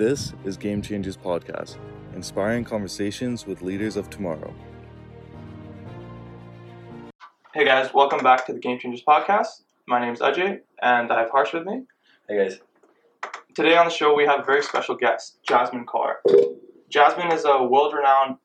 This is Game Changers Podcast, inspiring conversations with leaders of tomorrow. Hey guys, welcome back to the Game Changers Podcast. My name is Ajay, and I have Harsh with me. Hey guys. Today on the show, we have a very special guest, Jasmine Kaur. Jasmine is a world renowned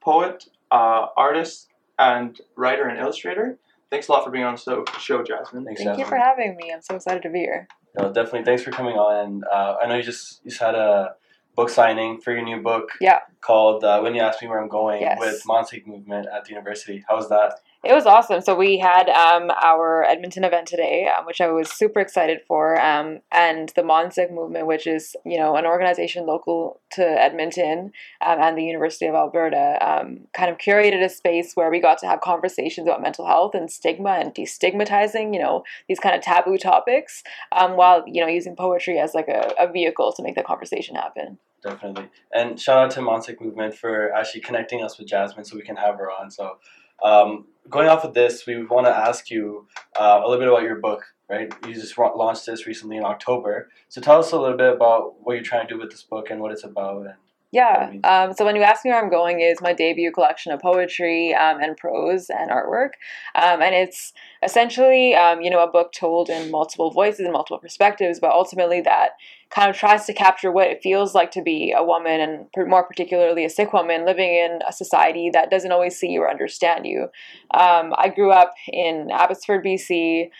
poet, uh, artist, and writer and illustrator. Thanks a lot for being on the show, Jasmine. Thanks, Thank you for having me. I'm so excited to be here. No, definitely. Thanks for coming on. And uh, I know you just you just had a book signing for your new book. Yeah. Called uh, "When You Ask Me Where I'm Going" Yes. with Montague Movement at the university. How was that? It was awesome. So we had um, our Edmonton event today, um, which I was super excited for, um, and the Monsig movement, which is you know an organization local to Edmonton um, and the University of Alberta, um, kind of curated a space where we got to have conversations about mental health and stigma and destigmatizing, you know, these kind of taboo topics, um, while you know using poetry as like a, a vehicle to make the conversation happen. Definitely. And shout out to Montague Movement for actually connecting us with Jasmine so we can have her on. So, um, going off of this, we want to ask you uh, a little bit about your book. Right, you just launched this recently in October. So tell us a little bit about what you're trying to do with this book and what it's about. And Yeah. Um, so when you ask me where I'm going is my debut collection of poetry um, and prose and artwork, um, and it's essentially um, you know a book told in multiple voices and multiple perspectives, but ultimately that kind of tries to capture what it feels like to be a woman and more particularly a Sikh woman living in a society that doesn't always see you or understand you. Um, I grew up in Abbotsford, BC.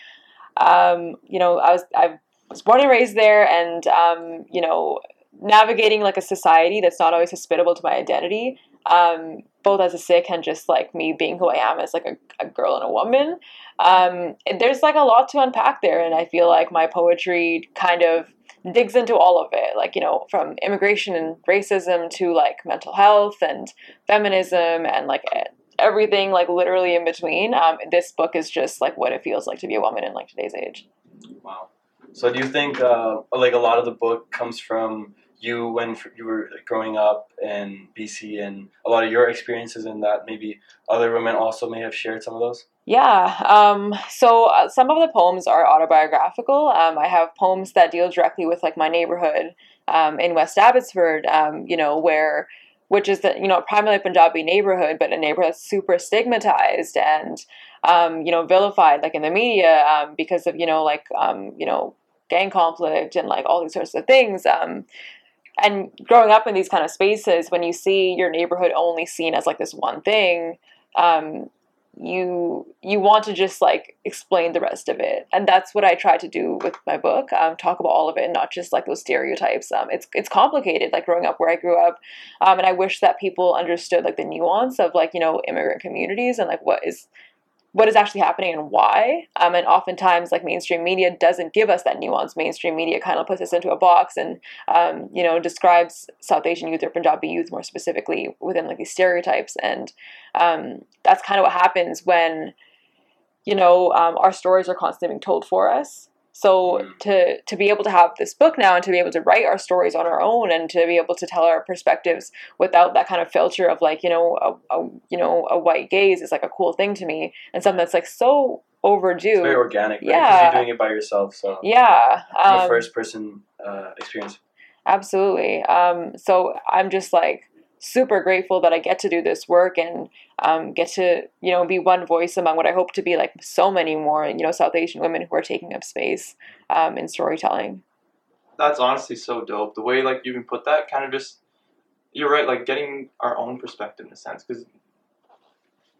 Um, you know, I was I was born and raised there, and um, you know navigating like a society that's not always hospitable to my identity um, both as a Sikh and just like me being who i am as like a, a girl and a woman um, there's like a lot to unpack there and i feel like my poetry kind of digs into all of it like you know from immigration and racism to like mental health and feminism and like everything like literally in between um, this book is just like what it feels like to be a woman in like today's age Wow. So do you think uh, like a lot of the book comes from you when you were growing up in BC and a lot of your experiences in that maybe other women also may have shared some of those? Yeah. Um, so uh, some of the poems are autobiographical. Um, I have poems that deal directly with like my neighborhood um, in West Abbotsford. Um, you know where, which is the you know primarily Punjabi neighborhood, but a neighborhood that's super stigmatized and um, you know vilified like in the media um, because of you know like you know gang conflict and like all these sorts of things. Um, and growing up in these kind of spaces, when you see your neighborhood only seen as like this one thing, um, you you want to just like explain the rest of it. And that's what i try to do with my book um, talk about all of it and not just like those stereotypes. Um, it's it's complicated like growing up where i grew up um, and i wish that people understood like the nuance of like you know immigrant communities and like what is what is actually happening and why. Um, and oftentimes like mainstream media doesn't give us that nuance. Mainstream media kind of puts us into a box and um, you know describes south asian youth or punjabi youth more specifically within like these stereotypes. And um, that's kind of what happens when you know um, our stories are constantly being told for us so Mm. to to be able to have this book now and to be able to write our stories on our own and to be able to tell our perspectives without that kind of filter of like you know a, a you know a white gaze is like a cool thing to me and something that's like so overdue It's very organic, right? Yeah. you're doing it by yourself, so yeah a um, first person uh, experience. Absolutely. Um, so I'm just like super grateful that I get to do this work and um, get to you know be one voice among what I hope to be like so many more you know South Asian women who are taking up space um, in storytelling. That's honestly so dope. The way like you can put that, kind of just you're right. Like getting our own perspective in a sense, because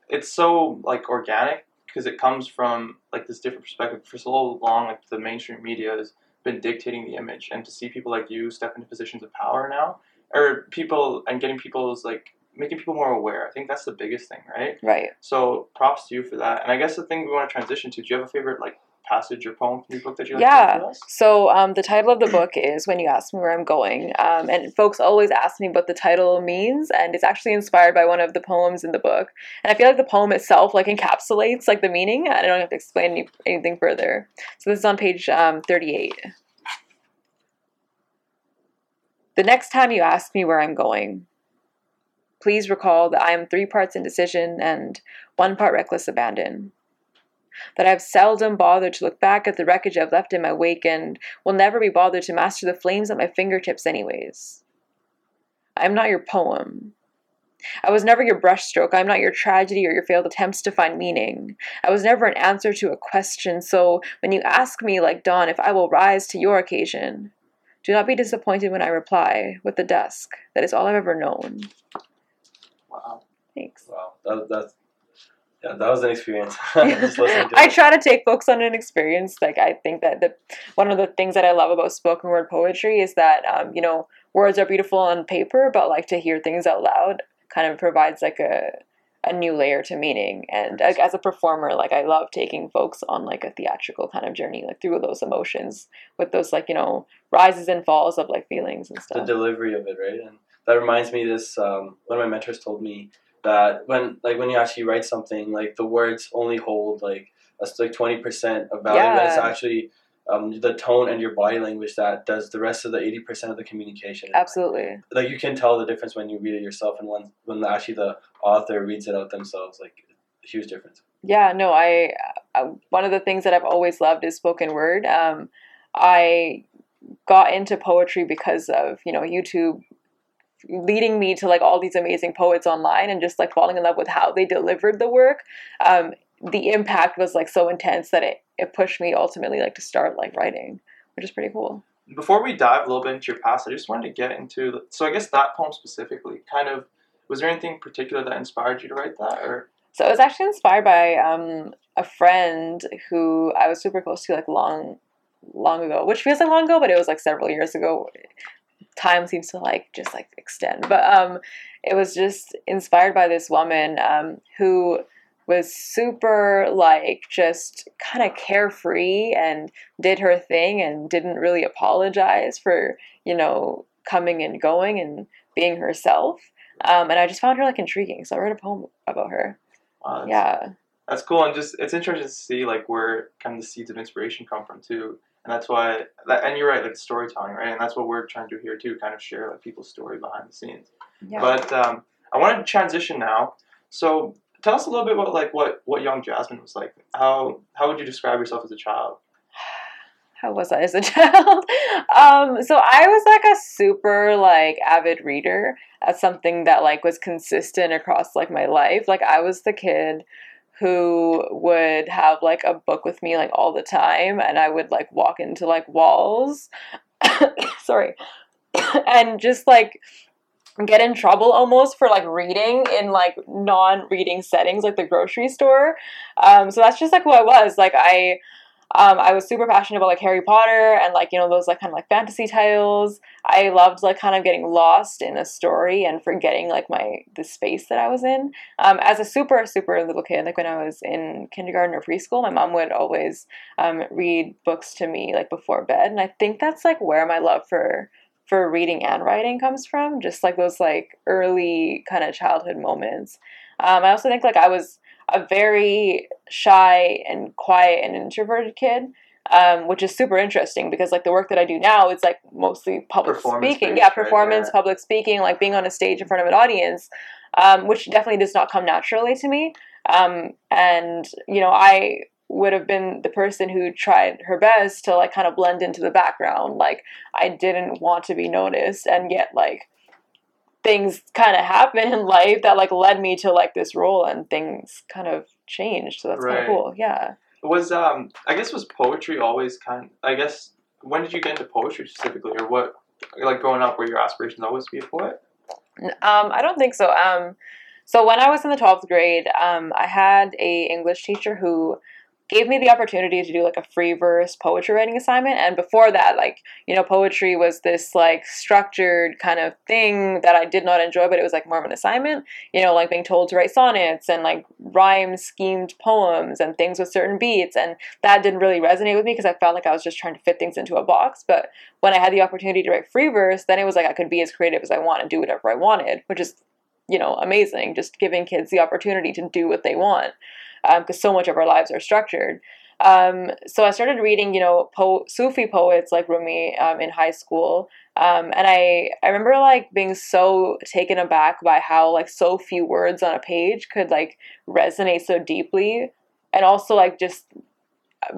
it's so like organic because it comes from like this different perspective. For so long, like the mainstream media has been dictating the image, and to see people like you step into positions of power now, or people and getting people's like making people more aware. I think that's the biggest thing, right? Right. So props to you for that. And I guess the thing we want to transition to. Do you have a favorite like passage or poem from your book that you like Yeah. So um, the title of the book is "When You Ask Me Where I'm Going," um, and folks always ask me what the title means, and it's actually inspired by one of the poems in the book. And I feel like the poem itself like encapsulates like the meaning. and I don't have to explain any, anything further. So this is on page um, 38. The next time you ask me where I'm going, please recall that I am three parts indecision and one part reckless abandon. That I've seldom bothered to look back at the wreckage I've left in my wake and will never be bothered to master the flames at my fingertips, anyways. I'm not your poem. I was never your brushstroke. I'm not your tragedy or your failed attempts to find meaning. I was never an answer to a question. So when you ask me, like Dawn, if I will rise to your occasion, do not be disappointed when I reply with the desk. That is all I've ever known. Wow. Thanks. Wow, that, that's yeah, that was an experience. I try to take books on an experience. Like I think that the one of the things that I love about spoken word poetry is that um, you know words are beautiful on paper, but like to hear things out loud kind of provides like a a new layer to meaning. And like, as a performer, like I love taking folks on like a theatrical kind of journey, like through those emotions with those like you know rises and falls of like feelings and stuff. the delivery of it, right? And that reminds me. This um, one of my mentors told me that when like when you actually write something, like the words only hold like that's like twenty percent of value. That it's actually um, the tone and your body language that does the rest of the eighty percent of the communication. Absolutely. Like you can tell the difference when you read it yourself and when when actually the author reads it out themselves. Like a huge difference. Yeah, no, I, I one of the things that I've always loved is spoken word. Um, I got into poetry because of you know YouTube leading me to like all these amazing poets online and just like falling in love with how they delivered the work. Um, the impact was like so intense that it, it pushed me ultimately like to start like writing, which is pretty cool. Before we dive a little bit into your past, I just wanted to get into the, so I guess that poem specifically. Kind of, was there anything particular that inspired you to write that, or So it was actually inspired by um, a friend who I was super close to like long, long ago, which feels like long ago, but it was like several years ago. Time seems to like just like extend, but um, it was just inspired by this woman um, who was super like just kind of carefree and did her thing and didn't really apologize for you know coming and going and being herself. Um, and I just found her like intriguing, so I wrote a poem about her. uh, that's- Yeah. That's cool, and just it's interesting to see like where kind of the seeds of inspiration come from too, and that's why. That, and you're right, like storytelling, right? And that's what we're trying to do here too, kind of share like people's story behind the scenes. Yeah. But um, I wanted to transition now. So tell us a little bit about like what what young Jasmine was like. How how would you describe yourself as a child? how was I as a child? um, so I was like a super like avid reader. That's something that like was consistent across like my life. Like I was the kid who would have like a book with me like all the time and I would like walk into like walls. Sorry. and just like get in trouble almost for like reading in like non-reading settings like the grocery store um, so that's just like who i was like i um, I was super passionate about like Harry Potter and like you know those like kind of like fantasy titles. I loved like kind of getting lost in a story and forgetting like my the space that I was in. Um, as a super super little kid, like when I was in kindergarten or preschool, my mom would always um, read books to me like before bed, and I think that's like where my love for for reading and writing comes from. Just like those like early kind of childhood moments. Um, I also think like I was a very shy and quiet and introverted kid, um, which is super interesting because like the work that I do now is like mostly public speaking. Yeah, right? performance, Yeah. public speaking, like being on a stage in front of an audience, um, which definitely does not come naturally to me. Um, and you know, I would have been the person who tried her best to like kind of blend into the background. Like I didn't want to be noticed, and yet like things kind of happen in life that like led me to like this role and things kind of changed so that's kind of cool yeah Was um I guess was poetry always kind? I guess when did you get into poetry specifically, or what? Like growing up, were your aspirations always to be a poet? Um i don't think so um so when i was in the 12th grade um i had a english teacher who gave me the opportunity to do like a free verse poetry writing assignment and before that like you know poetry was this like structured kind of thing that i did not enjoy but it was like more of an assignment you know like being told to write sonnets and like rhyme schemed poems and things with certain beats and that didn't really resonate with me because i felt like i was just trying to fit things into a box but when i had the opportunity to write free verse then it was like i could be as creative as i want and do whatever i wanted which is you know amazing just giving kids the opportunity to do what they want because so much of our lives are structured. Um, so I started reading, you know, po- Sufi poets like Rumi um, in high school, um, and I I remember like being so taken aback by how like so few words on a page could like resonate so deeply, and also like just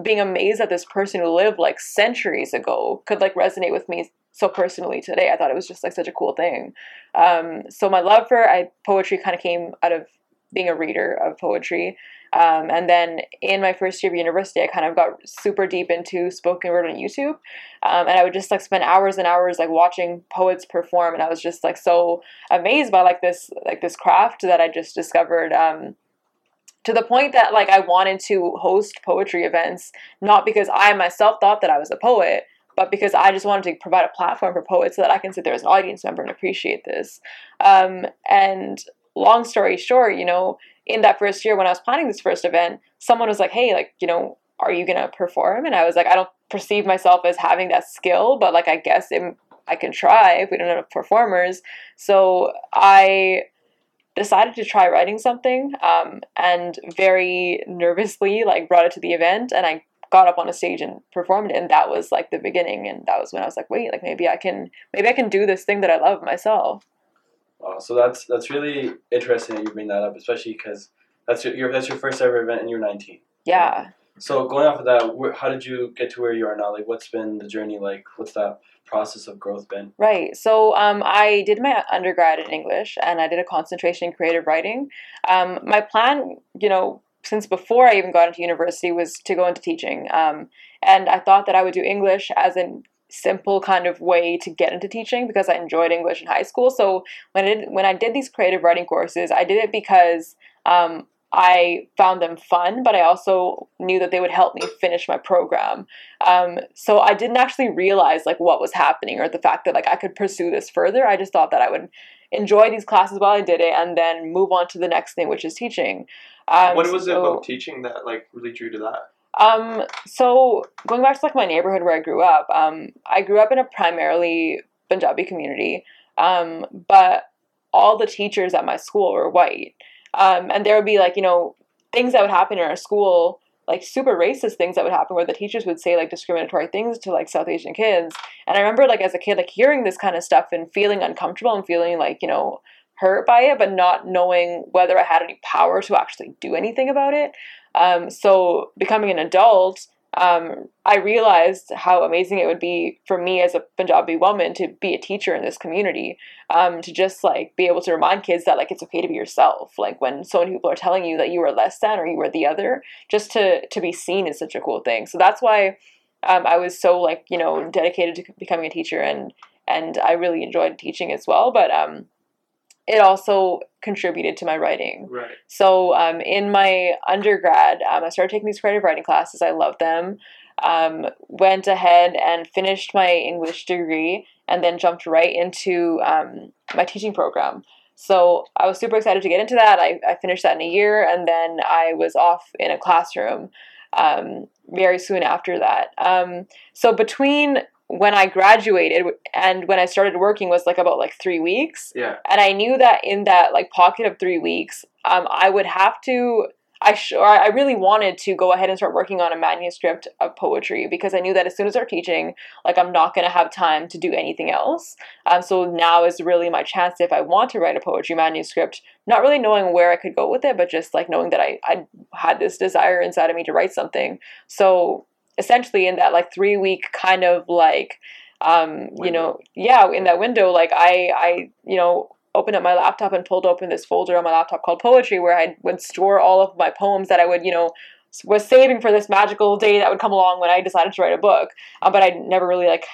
being amazed that this person who lived like centuries ago could like resonate with me so personally today. I thought it was just like such a cool thing. Um, so my love for I, poetry kind of came out of being a reader of poetry. Um, and then in my first year of university, I kind of got super deep into spoken word on YouTube. Um, and I would just like spend hours and hours like watching poets perform. And I was just like so amazed by like this, like this craft that I just discovered. Um, to the point that like I wanted to host poetry events, not because I myself thought that I was a poet, but because I just wanted to provide a platform for poets so that I can sit there as an audience member and appreciate this. Um, and long story short, you know, in that first year when I was planning this first event, someone was like, hey, like, you know, are you to perform? And I was like, I don't perceive myself as having that skill, but like, I guess it, I can try if we don't have performers. So I decided to try writing something um, and very nervously like brought it to the event and I got up on a stage and performed it and that was like the beginning and that was when I was like wait like maybe I can maybe I can do this thing that I love myself Wow, so that's that's really interesting that you bring that up, especially because that's your, your that's your first ever event and you're 19. yeah So going off of that, how did you get to where you are now? Like, what's been the journey like? What's that process of growth been? Right. So um, I did my undergrad in English and I did a concentration in creative writing. Um, my plan, you know, since before I even got into university was to go into teaching. Um, and I thought that I would do English as a simple kind of way to get into teaching because I enjoyed English in high school. So when I did, when I did these creative writing courses, I did it because um, I found them fun, but I also knew that they would help me finish my program. Um, so I didn't actually realize like what was happening or the fact that like I could pursue this further. I just thought that I would enjoy these classes while I did it and then move on to the next thing, which is teaching. Um, what was it about teaching that like really drew to that? um, so going back to like my neighborhood where I grew up, um, I grew up in a primarily Punjabi community, um, but all the teachers at my school were white, um, and there would be like you know things that would happen in our school, like super racist things that would happen where the teachers would say like discriminatory things to like South Asian kids, and I remember like as a kid like hearing this kind of stuff and feeling uncomfortable and feeling like you know hurt by it, but not knowing whether I had any power to actually do anything about it. Um, so becoming an adult, um, I realized how amazing it would be for me as a Punjabi woman to be a teacher in this community, um, to just like be able to remind kids that like it's okay to be yourself. Like when so many people are telling you that you are less than or you are the other, just to to be seen is such a cool thing. So that's why um, I was so like you know dedicated to becoming a teacher and and I really enjoyed teaching as well. But um, it also contributed to my writing. Right. So um, in my undergrad, um, I started taking these creative writing classes. I loved them. Um, went ahead and finished my English degree, and then jumped right into um, my teaching program. So I was super excited to get into that. I, I finished that in a year, and then I was off in a classroom um, very soon after that. Um, so between when I graduated and when I started working was like about like three weeks Yeah. and I knew that in that like pocket of three weeks, um, I would have to. I sure I really wanted to go ahead and start working on a manuscript of poetry because I knew that as soon as I start teaching, like I'm not gonna have time to do anything else. Um, so now is really my chance if I want to write a poetry manuscript, not really knowing where I could go with it, but just like knowing that I I had this desire inside of me to write something. So essentially, in that like three week kind of like um, you know, yeah, in that window, like I, I, you know, opened up my laptop and pulled open this folder on my laptop called poetry, where I would store all of my poems that I would, you know, was saving for this magical day that would come along when I decided to write a book. Uh, but I never really like,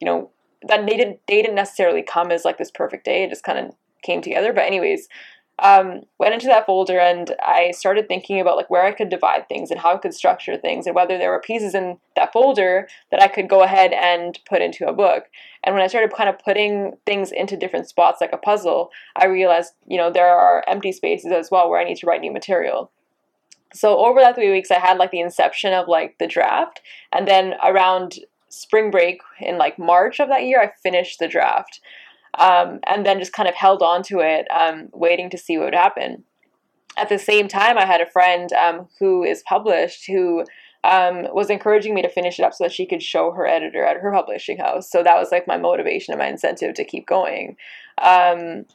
you know, that they didn't day didn't necessarily come as like this perfect day. It just kind of came together. But anyways, um, went into that folder and I started thinking about like where I could divide things and how I could structure things and whether there were pieces in that folder that I could go ahead and put into a book. And when I started kind of putting things into different spots like a puzzle, I realized, you know, there are empty spaces as well where I need to write new material. So over that three weeks, I had like the inception of like the draft, and then around spring break in like March of that year, I finished the draft, um, and then just kind of held on to it, um, waiting to see what would happen. At the same time, I had a friend um, who is published who um, was encouraging me to finish it up so that she could show her editor at her publishing house. So that was like my motivation and my incentive to keep going. Um,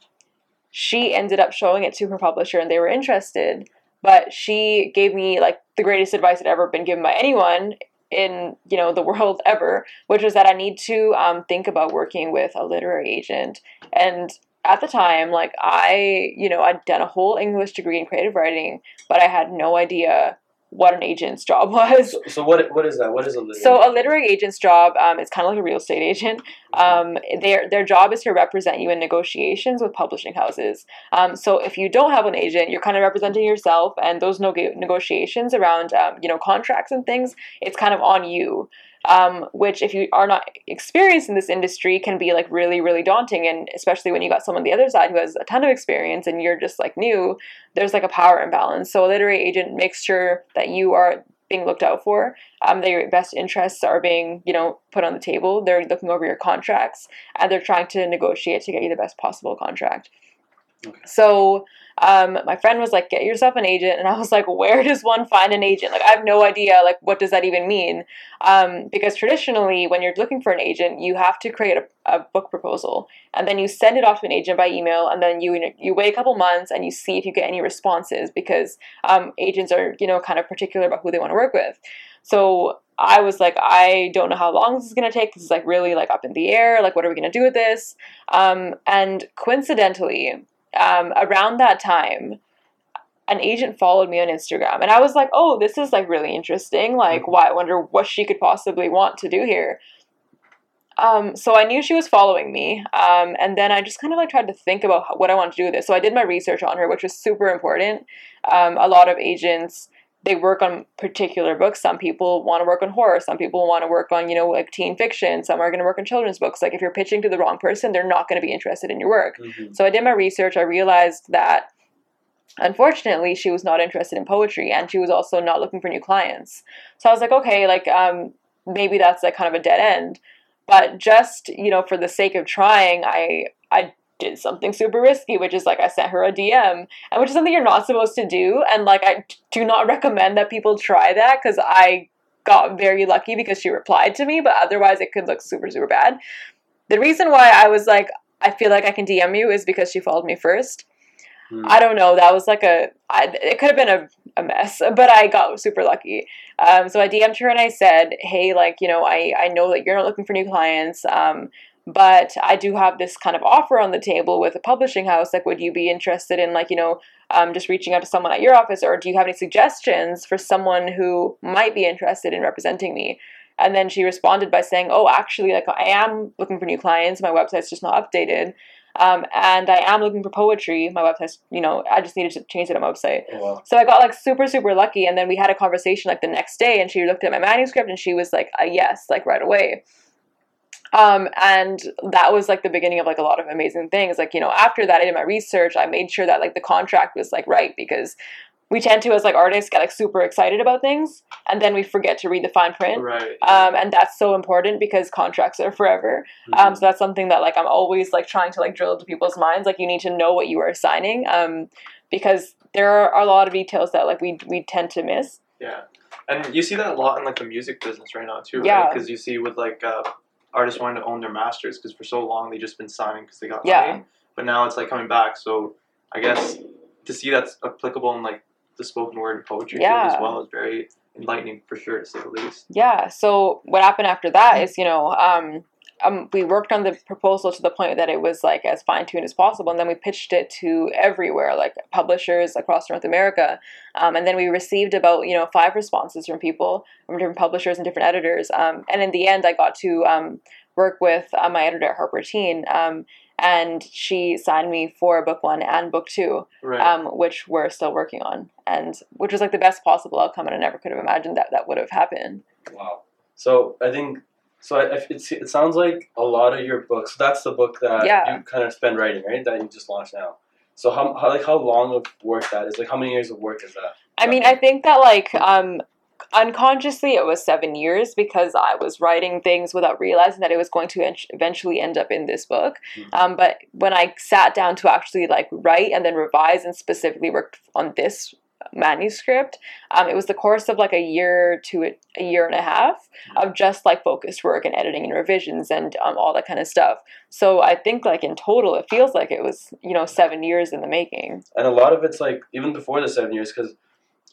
she ended up showing it to her publisher and they were interested. but she gave me like the greatest advice that ever been given by anyone in you know the world ever, which was that I need to um, think about working with a literary agent. And at the time, like I, you know, I'd done a whole English degree in creative writing, but I had no idea what an agent's job was. So, so what what is that? What is a literary? So a literary agent's job, um, it's kind of like a real estate agent. Um, their their job is to represent you in negotiations with publishing houses. Um, so if you don't have an agent, you're kind of representing yourself, and those neg- negotiations around um, you know contracts and things, it's kind of on you um, which if you are not experienced in this industry can be like really really daunting. And especially when you got someone on the other side who has a ton of experience and you're just like new there's like a power imbalance. So a literary agent makes sure that you are being looked out for. Um, that your best interests are being you know put on the table. They're looking over your contracts and they're trying to negotiate to get you the best possible contract. Okay. so um, my friend was like, "Get yourself an agent," and I was like, "Where does one find an agent? Like, I have no idea. Like, what does that even mean?" Um, because traditionally, when you're looking for an agent, you have to create a, a book proposal, and then you send it off to an agent by email, and then you you wait a couple months and you see if you get any responses because um, agents are you know kind of particular about who they want to work with. So I was like, I don't know how long this is gonna take. This is like really like up in the air. Like, what are we gonna do with this? Um, and coincidentally, um, around that time, an agent followed me on Instagram, and I was like, "Oh, this is like really interesting. Like, why? I wonder what she could possibly want to do here." Um, so I knew she was following me, um, and then I just kind of like tried to think about what I wanted to do with this. So I did my research on her, which was super important. Um, a lot of agents they work on particular books. Some people want to work on horror. Some people want to work on you know like teen fiction. Some are going to work on children's books. Like if you're pitching to the wrong person, they're not going to be interested in your work. Mhm. So I did my research. I realized that unfortunately she was not interested in poetry and she was also not looking for new clients. So I was like, okay, like um, maybe that's like kind of a dead end. But just you know, for the sake of trying, I I did something super risky, which is like I sent her a DM, and which is something you're not supposed to do. And like I do not recommend that people try that because I got very lucky because she replied to me, but otherwise it could look super super bad. The reason why I was like I feel like I can DM you is because she followed me first. Hmm. I don't know. That was like a. I, it could have been a, a mess, but I got super lucky. Um, so I DM'd her and I said, "Hey, like you know, I I know that you're not looking for new clients, um, but I do have this kind of offer on the table with a publishing house. Like, would you be interested in like you know, um, just reaching out to someone at your office, or do you have any suggestions for someone who might be interested in representing me?" And then she responded by saying, "Oh, actually, like I am looking for new clients. My website's just not updated." Um, and I am looking for poetry. My website's, you know, I just needed to change it on my website. Oh, wow. So I got like super, super lucky. And then we had a conversation like the next day and she looked at my manuscript and she was like, a yes, like right away. Um, and that was like the beginning of like a lot of amazing things. Like, you know, after that, I did my research. I made sure that like the contract was like right because we tend to, as like artists, get like super excited about things and then we forget to read the fine print. Right. Um, and that's so important because contracts are forever. Um, so that's something that like I'm always like trying to like drill into people's minds. Like you need to know what you are signing, um, because there are a lot of details that like we we tend to miss. Yeah, and you see that a lot in like the music business right now too, Yeah. right? Because you see with like uh, artists wanting to own their masters because for so long they just been signing because they got Yeah. money, but now it's like coming back. So I guess to see that's applicable in like the spoken word and poetry field Yeah. as well is very enlightening for sure to say the least. Yeah. So what happened after that is, you know, um, um, we worked on the proposal to the point that it was like as fine tuned as possible, and then we pitched it to everywhere, like publishers across North America, um, and then we received about you know five responses from people from different publishers and different editors, um, and in the end, I got to um, work with uh, my editor Harper Teen, um, and she signed me for book one and book two, Right. um, which we're still working on, and which was like the best possible outcome, and I never could have imagined that that would have happened. Wow. So I think so. I, it, it sounds like a lot of your books. That's the book that Yeah. you kind of spend writing, right? That you just launched now. So how, how like how long of work that is? Like how many years of work is that? I mean, I think that like um unconsciously it was 7 years because I was writing things without realizing that it was going to en- eventually end up in this book. Mhm. Um but when I sat down to actually like write and then revise and specifically worked on this manuscript, um it was the course of like a year to a, a year and a half of just like focused work and editing and revisions and um, all that kind of stuff. So I think like in total it feels like it was, you know, 7 years in the making. And a lot of it's like even before the seven years, because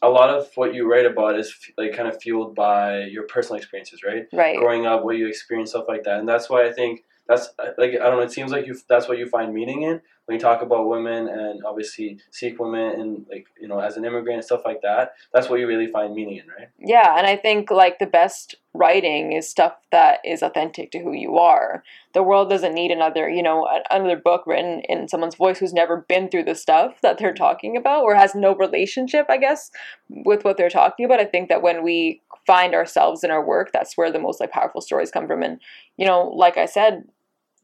a lot of what you write about is f- like kind of fueled by your personal experiences, right? Right. Growing up, what you experience, stuff like that, and that's why I think that's uh, like I don't know. It seems like you that's what you find meaning in when you talk about women and obviously Sikh women and like you know as an immigrant and stuff like that. That's what you really find meaning in, right? Yeah, and I think like the best writing is stuff that is authentic to who you are. The world doesn't need another, you know, another book written in someone's voice who's never been through the stuff that they're talking about or has no relationship, I guess, with what they're talking about. I think that when we find ourselves in our work, that's where the most like powerful stories come from. And you know, like I said,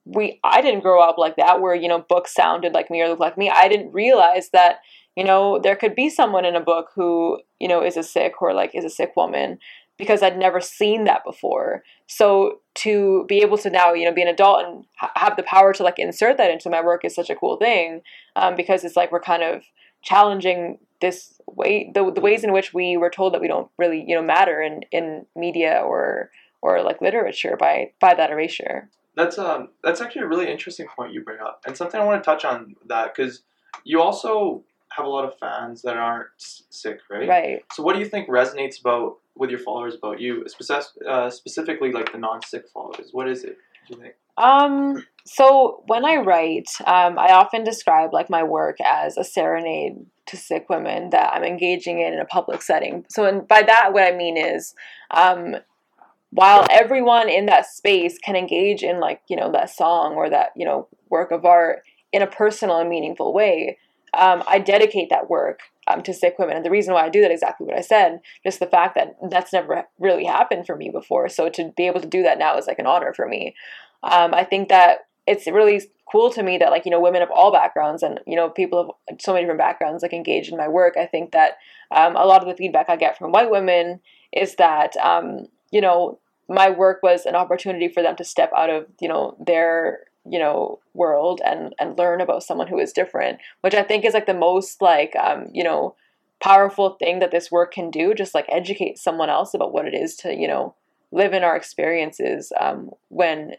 we I didn't grow up like that where you know books sounded like me or looked like me. I didn't realize that you know there could be someone in a book who you know is a Sikh or like is a Sikh woman because I'd never seen that before. So to be able to now, you know, be an adult and ha- have the power to like insert that into my work is such a cool thing, um, because it's like we're kind of challenging this way, the, the ways in which we were told that we don't really, you know, matter in, in media or or like literature by by that erasure. That's um that's actually a really interesting point you bring up, and something I want to touch on that because you also have a lot of fans that aren't Sikh, right? Right. So what do you think resonates about with your followers about you, specific, uh, specifically like the non-Sikh followers? What is it? Do you think? Um, so when I write, um, I often describe like my work as a serenade to Sikh women that I'm engaging in in a public setting. So and by that, what I mean is, um, while everyone in that space can engage in like you know that song or that you know work of art in a personal and meaningful way, um, I dedicate that work um, to Sikh women. And the reason why I do that exactly what I said, just the fact that that's never really happened for me before. So to be able to do that now is like an honor for me. Um, I think that it's really cool to me that like you know women of all backgrounds and you know people of so many different backgrounds like engage in my work. I think that um, a lot of the feedback I get from white women is that um, you know my work was an opportunity for them to step out of you know their you know world and and learn about someone who is different which i think is like the most like um you know powerful thing that this work can do just like educate someone else about what it is to you know live in our experiences um when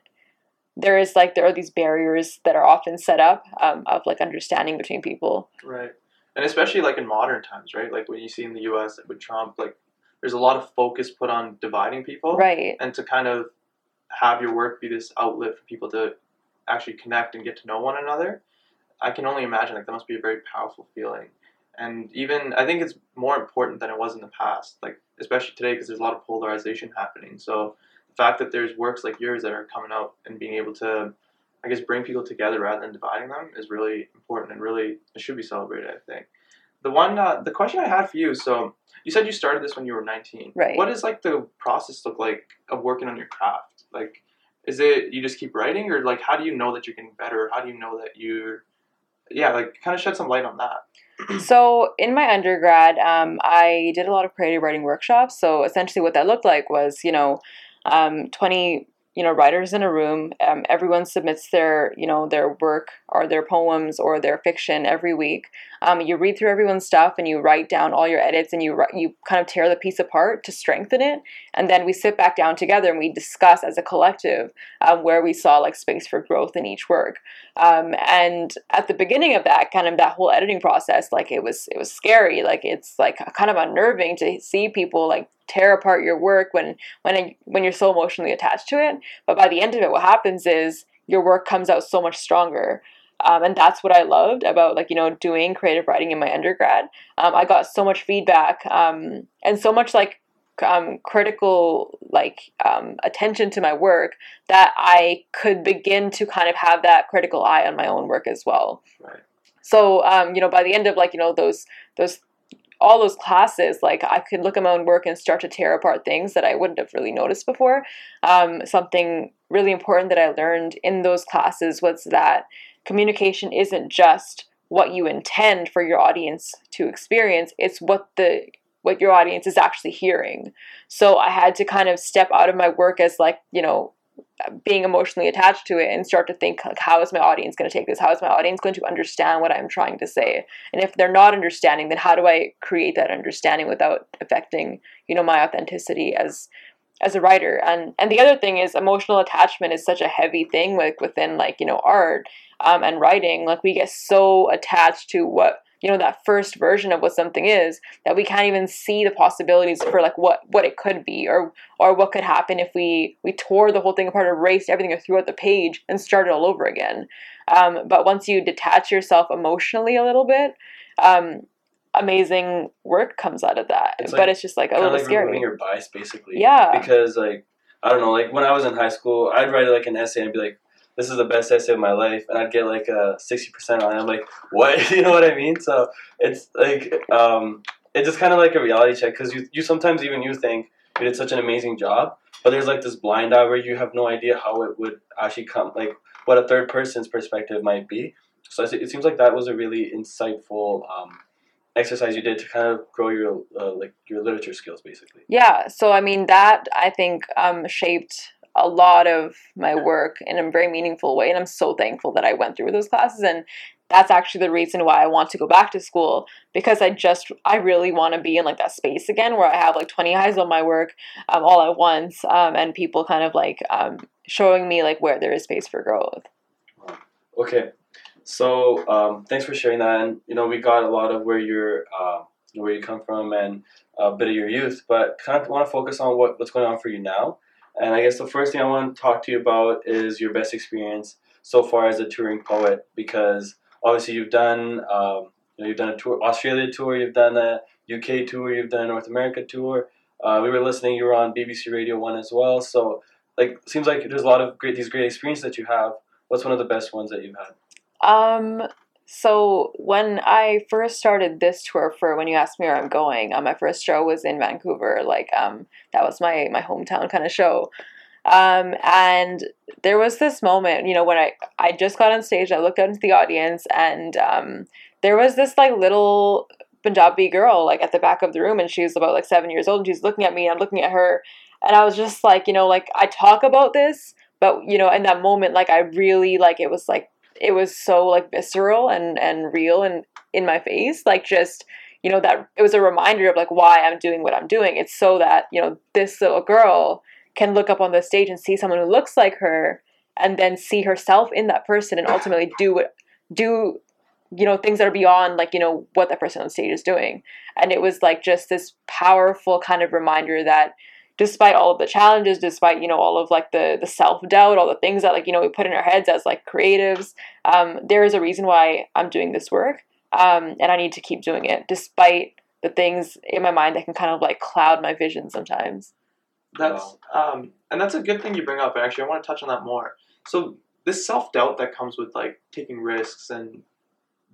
there is like there are these barriers that are often set up um, of like understanding between people Right. And especially like in modern times, right? Like when you see in the U.S. with Trump, like there's a lot of focus put on dividing people, right and to kind of have your work be this outlet for people to actually connect and get to know one another. I can only imagine like that must be a very powerful feeling. And even I think it's more important than it was in the past, like especially today because there's a lot of polarization happening. So the fact that there's works like yours that are coming out and being able to, I guess, bring people together rather than dividing them is really important and really it should be celebrated. I think. The one, uh, the question I had for you. So you said you started this when you were 19. Right. What does like the process look like of working on your craft? Like, is it you just keep writing, or like how do you know that you're getting better? How do you know that you're, yeah, like kind of shed some light on that. So in my undergrad, um, I did a lot of creative writing workshops. So essentially, what that looked like was, you know, um, twenty, you know, writers in a room. Um, everyone submits their, you know, their work or their poems or their fiction every week. Um, you read through everyone's stuff and you write down all your edits and you you kind of tear the piece apart to strengthen it. And then we sit back down together and we discuss as a collective um, where we saw like space for growth in each work. Um, and at the beginning of that, kind of that whole editing process, like it was it was scary. Like it's like kind of unnerving to see people like tear apart your work when when when you're so emotionally attached to it. But by the end of it, what happens is your work comes out so much stronger. Um, and that's what I loved about like you know doing creative writing in my undergrad. Um, I got so much feedback um, and so much like um, critical like um, attention to my work that I could begin to kind of have that critical eye on my own work as well. Right. So um, you know by the end of like you know those those all those classes like I could look at my own work and start to tear apart things that I wouldn't have really noticed before. Um, something really important that I learned in those classes was that communication isn't just what you intend for your audience to experience it's what the what your audience is actually hearing. So i had to kind of step out of my work as like you know being emotionally attached to it and start to think like how is my audience going to take this? How is my audience going to understand what i'm trying to say? And if they're not understanding then how do i create that understanding without affecting you know my authenticity as as a writer. And and the other thing is emotional attachment is such a heavy thing like within like you know art um, and writing. Like we get so attached to what you know that first version of what something is that we can't even see the possibilities for like what what it could be or or what could happen if we we tore the whole thing apart erased everything or threw out the page and started all over again. Um, but once you detach yourself emotionally a little bit um, amazing work comes out of that It's but like- it's just like a kind little like scary removing your bias basically. Yeah. Because like I don't know, like when I was in high school, I'd write like an essay and be like, "This is the best essay of my life," and I'd get like a sixty percent on it. I'm like, "What?" you know what I mean? So it's like um, it's just kind of like a reality check because you you sometimes even you think you did such an amazing job, but there's like this blind eye where you have no idea how it would actually come, like what a third person's perspective might be. So it seems like that was a really insightful um, exercise you did to kind of grow your uh, like your literature skills, basically. Yeah, so I mean that I think um, shaped a lot of my work in a very meaningful way, and I'm so thankful that I went through those classes, and that's actually the reason why I want to go back to school because I just I really want to be in like that space again where I have like 20 eyes on my work um, all at once, um, and people kind of like um, showing me like where there is space for growth. Okay, so um, thanks for sharing that, and you know we got a lot of where you're uh, where you come from and a bit of your youth, but kind of want to focus on what, what's going on for you now. And I guess the first thing I want to talk to you about is your best experience so far as a touring poet, because obviously you've done um, you know, you've done a tour Australia tour, you've done a UK tour, you've done a North America tour. Uh, we were listening, you were on BBC Radio One as well. So like seems like there's a lot of great these great experiences that you have. What's one of the best ones that you've had? Um, so when I first started this tour for when you asked me where I'm going, uh, my first show was in Vancouver. Like, um, that was my my hometown kind of show. Um, and there was this moment, you know, when I I just got on stage, I looked out into the audience, and um, there was this like little Punjabi girl like at the back of the room, and she was about like seven years old, and she's looking at me, and I'm looking at her, and I was just like, you know, like I talk about this, but you know, in that moment, like I really like it was like it was so like visceral and and real and in my face like just you know that it was a reminder of like why i'm doing what i'm doing. It's so that you know this little girl can look up on the stage and see someone who looks like her and then see herself in that person and ultimately do what do you know things that are beyond like you know what that person on stage is doing. And it was like just this powerful kind of reminder that despite all of the challenges despite you know all of like the the self-doubt all the things that like you know we put in our heads as like creatives um, there is a reason why i'm doing this work um, and i need to keep doing it despite the things in my mind that can kind of like cloud my vision sometimes That's um, and that's a good thing you bring up. Actually, I want to touch on that more. So this self doubt that comes with like taking risks and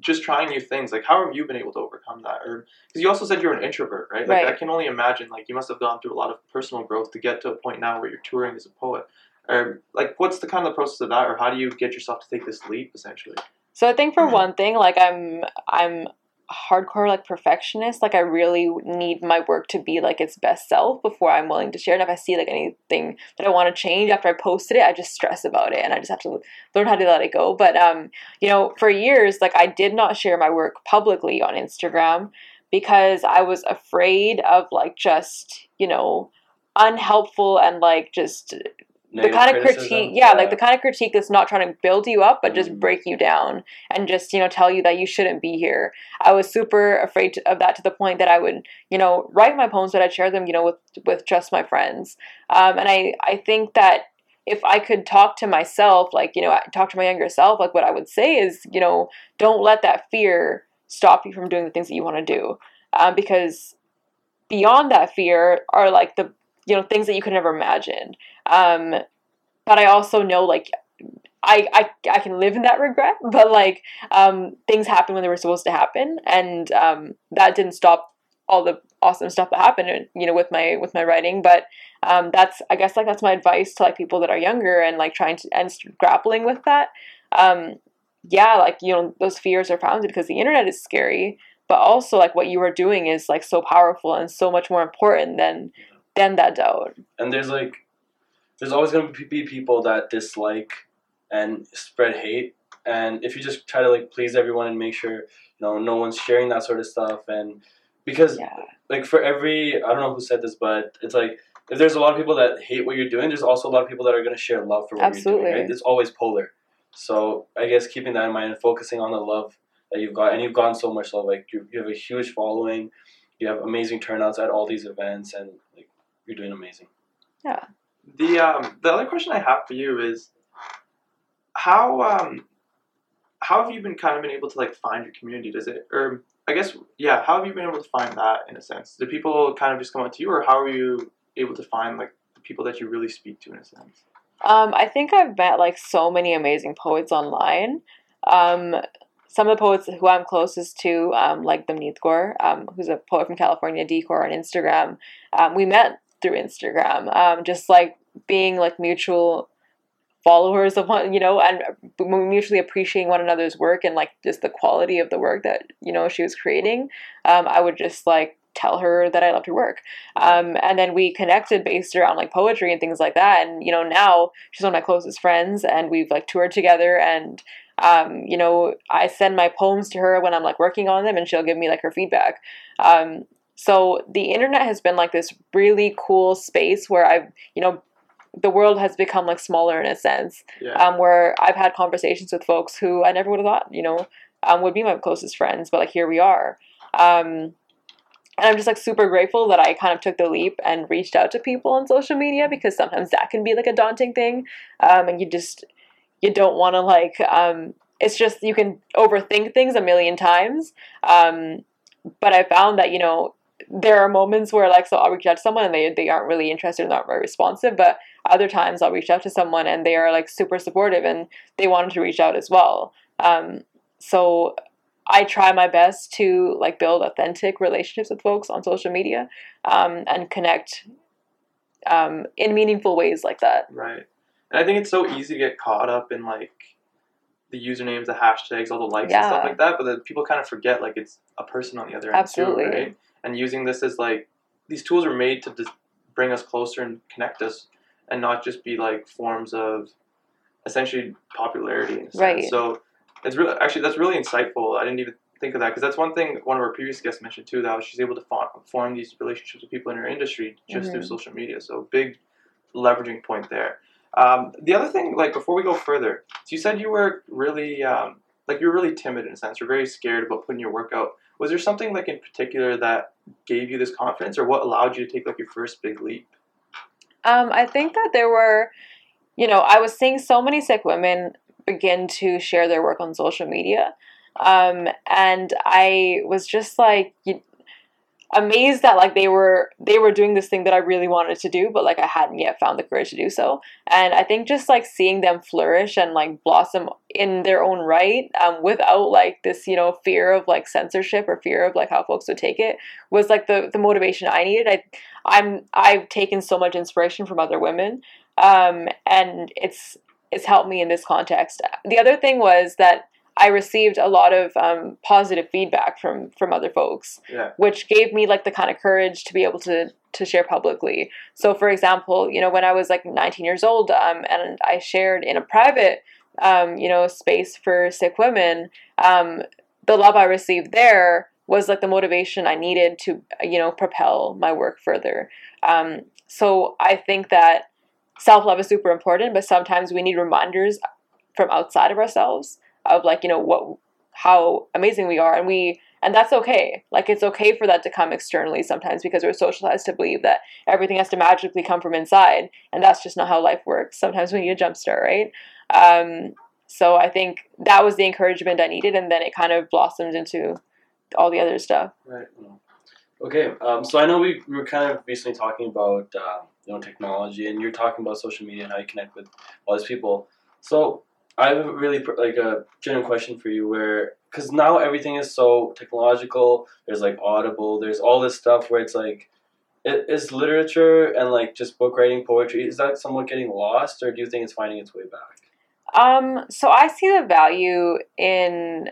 just trying new things. Like, how have you been able to overcome that? Or because you also said you're an introvert, right? Like, Right. I can only imagine. Like, you must have gone through a lot of personal growth to get to a point now where you're touring as a poet. Or like, what's the kind of process of that? Or how do you get yourself to take this leap, essentially? So I think for Mhm. one thing, like I'm I'm hardcore like perfectionist. Like I really need my work to be like its best self before I'm willing to share. And if I see like anything that I want to change after I posted it, I just stress about it and I just have to learn how to let it go. But um, you know, for years, like I did not share my work publicly on Instagram because I was afraid of like just, you know, unhelpful and like just the kind of critique yeah, like the kind of critique that's not trying to build you up but just Mm. break you down and just you know tell you that you shouldn't be here. I was super afraid to, of that to the point that i would you know write my poems but i'd share them you know with with just my friends. Um, and i i think that if i could talk to myself like you know talk to my younger self like what i would say is you know don't let that fear stop you from doing the things that you want to do. Um, because beyond that fear are like the you know things that you could never imagine um but i also know like I, I i can live in that regret but like um things happen when they were supposed to happen and um that didn't stop all the awesome stuff that happened you know with my with my writing. But um that's i guess like that's my advice to like people that are younger and like trying to and grappling with that. Um yeah like you know those fears are founded because the internet is scary but also like what you are doing is like so powerful and so much more important than than that doubt. And there's like there's always going to be people that dislike and spread hate and if you just try to like please everyone and make sure you know no one's sharing that sort of stuff and because yeah like for every i don't know who said this but it's like if there's a lot of people that hate what you're doing there's also a lot of people that are going to share love for what you're Absolutely. doing right? it's always polar so i guess keeping that in mind and focusing on the love that you've got, and you've gotten so much love. Like you, you have a huge following, you have amazing turnouts at all these events, and like you're doing amazing. The um, the other question I have for you is how um, how have you been kind of been able to like find your community? Does it or I guess yeah, how have you been able to find that in a sense? Do people kind of just come up to you, or how are you able to find like the people that you really speak to in a sense? Um, I think I've met like so many amazing poets online. Um, some of the poets who I'm closest to, um, like Damneet Kaur, um, who's a poet from California, Decor on Instagram. Um, we met through Instagram, um, just like being like mutual followers of one, you know, and mutually appreciating one another's work and like just the quality of the work that you know she was creating. Um, I would just like tell her that I loved her work. Um, and then we connected based around like poetry and things like that. And, you know, now she's one of my closest friends and we've like toured together and, um, you know, I send my poems to her when I'm like working on them and she'll give me like her feedback. Um, so the internet has been like this really cool space where I've, you know, the world has become like smaller in a sense, Yeah. um, where I've had conversations with folks who I never would have thought, you know, um, would be my closest friends, but like here we are. Um, and I'm just like super grateful that I kind of took the leap and reached out to people on social media because sometimes that can be like a daunting thing, um, and you just you don't want to like um, it's just you can overthink things a million times. Um, but I found that you know there are moments where like so I'll reach out to someone and they they aren't really interested and not very responsive, but other times I'll reach out to someone and they are like super supportive and they wanted to reach out as well. Um, so I try my best to like build authentic relationships with folks on social media um, and connect um, in meaningful ways like that. Right. And I think it's so easy to get caught up in like the usernames, the hashtags, all the likes and stuff like that, but then people kind of forget like it's a person on the other end Absolutely. too, right? And using this as like these tools are made to just bring us closer and connect us and not just be like forms of essentially popularity in a sense. Right. So it's really actually that's really insightful. I didn't even think of that because that's one thing one of our previous guests mentioned too. That she's able to form, form these relationships with people in her industry just through Mhm. social media. So big leveraging point there. Um, the other thing, like before we go further, so you said you were really um, like you're really timid in a sense. You're very scared about putting your work out. Was there something like in particular that gave you this confidence, or what allowed you to take like your first big leap? Um, I think that there were, you know, I was seeing so many Sikh women begin to share their work on social media. Um, and I was just like amazed that like they were they were doing this thing that I really wanted to do, but like I hadn't yet found the courage to do so. And I think just like seeing them flourish and like blossom in their own right, um, without like this, you know, fear of like censorship or fear of like how folks would take it was like the the motivation I needed. I I'm I've taken so much inspiration from other women, um, and it's it's helped me in this context. The other thing was that I received a lot of um, positive feedback from from other folks, Yeah. which gave me like the kind of courage to be able to to share publicly. So, for example, you know, when I was like 19 years old, um, and I shared in a private, um, you know, space for Sikh women, um, the love I received there was like the motivation I needed to, you know, propel my work further. Um, so I think that self love is super important, but sometimes we need reminders from outside of ourselves of like, you know, what, how amazing we are, and we, and that's okay. Like it's okay for that to come externally sometimes because we're socialized to believe that everything has to magically come from inside, and that's just not how life works. Sometimes we need a jump start, right? Um, so I think that was the encouragement I needed, and then it kind of blossomed into all the other stuff. Right. Okay, um, so I know we, we were kind of recently talking about uh, you know technology, and you're talking about social media and how you connect with all these people. So I have a really like a genuine question for you, where because now everything is so technological. There's like Audible. There's all this stuff where it's like, i- is literature and like just book writing, poetry, is that somewhat getting lost, or do you think it's finding its way back? Um, so I see the value in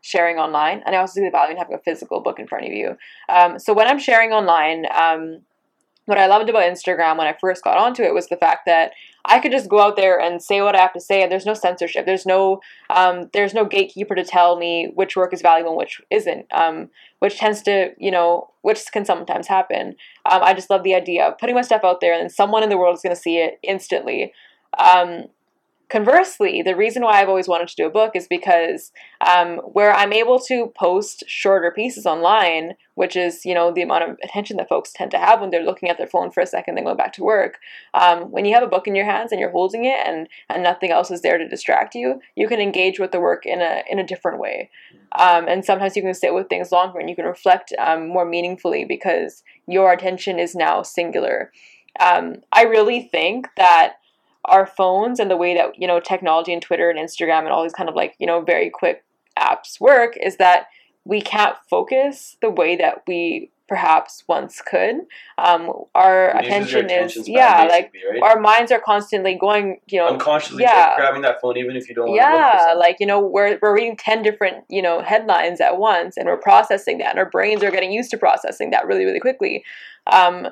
sharing online, and I also see the value in having a physical book in front of you. Um, so when I'm sharing online, um, what I loved about Instagram when I first got onto it was the fact that I could just go out there and say what I have to say, and there's no censorship. There's no um, there's no gatekeeper to tell me which work is valuable and which isn't. Um, which tends to you know which can sometimes happen. Um, I just love the idea of putting my stuff out there, and someone in the world is going to see it instantly. Um, conversely, the reason why I've always wanted to do a book is because um, where I'm able to post shorter pieces online, which is you know the amount of attention that folks tend to have when they're looking at their phone for a second, then going back to work. Um, when you have a book in your hands and you're holding it, and and nothing else is there to distract you, you can engage with the work in a in a different way. Um, and sometimes you can sit with things longer and you can reflect um, more meaningfully because your attention is now singular. Um, I really think that our phones and the way that you know technology and Twitter and Instagram and all these kind of like you know very quick apps work is that we can't focus the way that we perhaps once could. Um, our It uses your attention is yeah, like right? our minds are constantly going, you know, unconsciously yeah. grabbing that phone even if you don't want to yeah, like you know, we're we're reading ten different you know headlines at once, and we're processing that, and our brains are getting used to processing that really really quickly. Um,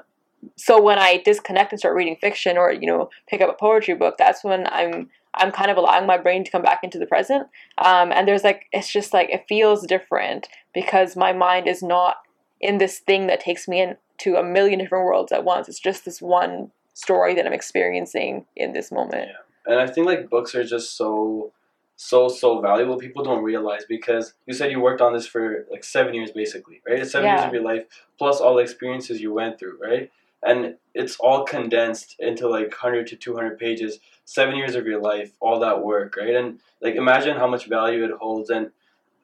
so when I disconnect and start reading fiction or you know pick up a poetry book, that's when I'm I'm kind of allowing my brain to come back into the present. Um, and there's like it's just like it feels different because my mind is not in this thing that takes me into a million different worlds at once. It's just this one story that I'm experiencing in this moment. And I think like books are just so so so valuable. People don't realize because you said you worked on this for like seven years basically, right? It's seven years of your life plus all the experiences you went through, right? And it's all condensed into like hundred to two hundred pages, seven years of your life, all that work, right? And like imagine how much value it holds and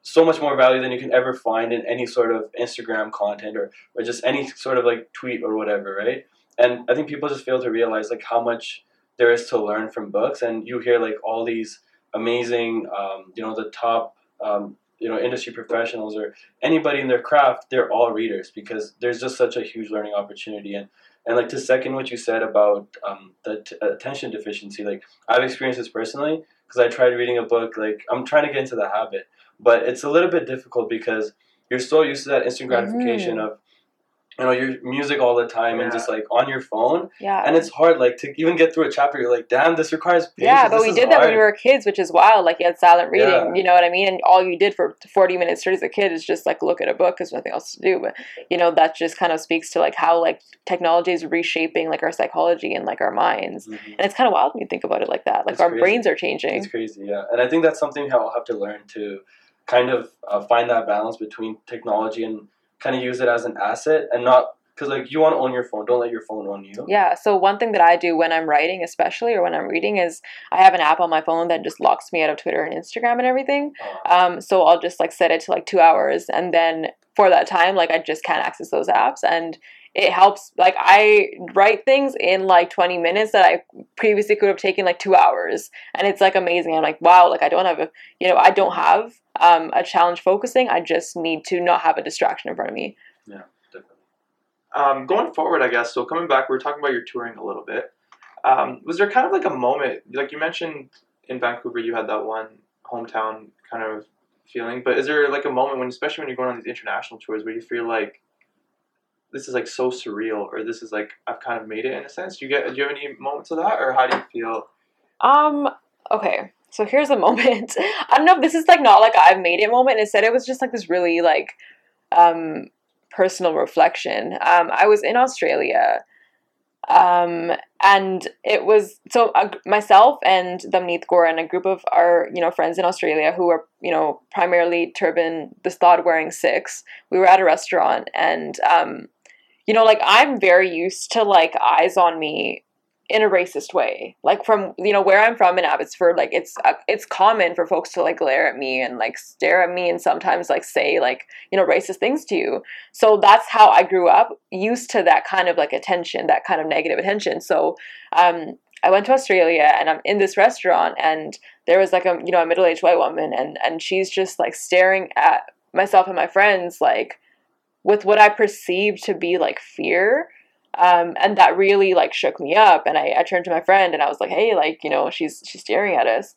so much more value than you can ever find in any sort of Instagram content or, or just any sort of like tweet or whatever, right? And I think people just fail to realize like how much there is to learn from books and you hear like all these amazing um, you know the top um, you know industry professionals or anybody in their craft they're all readers because there's just such a huge learning opportunity and and like to second what you said about um, the t- attention deficiency like i've experienced this personally because i tried reading a book like i'm trying to get into the habit but it's a little bit difficult because you're so used to that instant gratification of you know your music all the time and just like on your phone Yeah. and it's hard like to even get through a chapter you're like damn this requires patience Yeah, but this we did that when we were kids, which is wild. Like you had silent reading, Yeah. you know what I mean? And all you did for 40 minutes straight as a kid is just like look at a book because nothing else to do. But, you know, that just kind of speaks to like how like technology is reshaping like our psychology and like our minds. Mhm. And it's kind of wild when you think about it like that. Like It's our crazy. brains are changing. It's crazy, yeah. And I think that's something I'll have to learn to kind of uh, find that balance between technology and kind of use it as an asset and not because like you want to own your phone. Don't let your phone own you. Yeah, so one thing that I do when I'm writing, especially or when I'm reading, is I have an app on my phone that just locks me out of Twitter and Instagram and everything. Uh, Um, so I'll just like set it to like two hours, and then for that time, like I just can't access those apps, and it helps. Like I write things in like twenty minutes that I previously could have taken like two hours, and it's like amazing. I'm like, wow, like I don't have a, you know, I don't have um, a challenge focusing. I just need to not have a distraction in front of me. Yeah, definitely. Um, going forward, I guess. So coming back, we are talking about your touring a little bit. Um, was there kind of like a moment, like you mentioned in Vancouver, you had that one hometown kind of feeling, but is there like a moment when, especially when you're going on these international tours, where you feel like this is like so surreal, or this is like I've kind of made it in a sense? Do you get? Do you have any moments of that, or how do you feel? Um, okay. So here's a moment. I don't know if this is like not like I've made it moment. Instead, it was just like this really like um personal reflection. Um, I was in Australia. Um, and it was so uh, myself and Damneet Gore and a group of our you know friends in Australia who were you know primarily turban bestod wearing Sikhs. We were at a restaurant and um, you know like I'm very used to like eyes on me in a racist way. Like from you know where I'm from in Abbotsford, like it's uh, it's common for folks to like glare at me and like stare at me and sometimes like say like you know racist things to you. So that's how I grew up, used to that kind of like attention, that kind of negative attention. So um, I went to Australia and I'm in this restaurant and there was like a you know a middle aged white woman and and she's just like staring at myself and my friends like with what I perceived to be like fear um, and that really like shook me up and I, I turned to my friend and i was like hey like you know she's she's staring at us.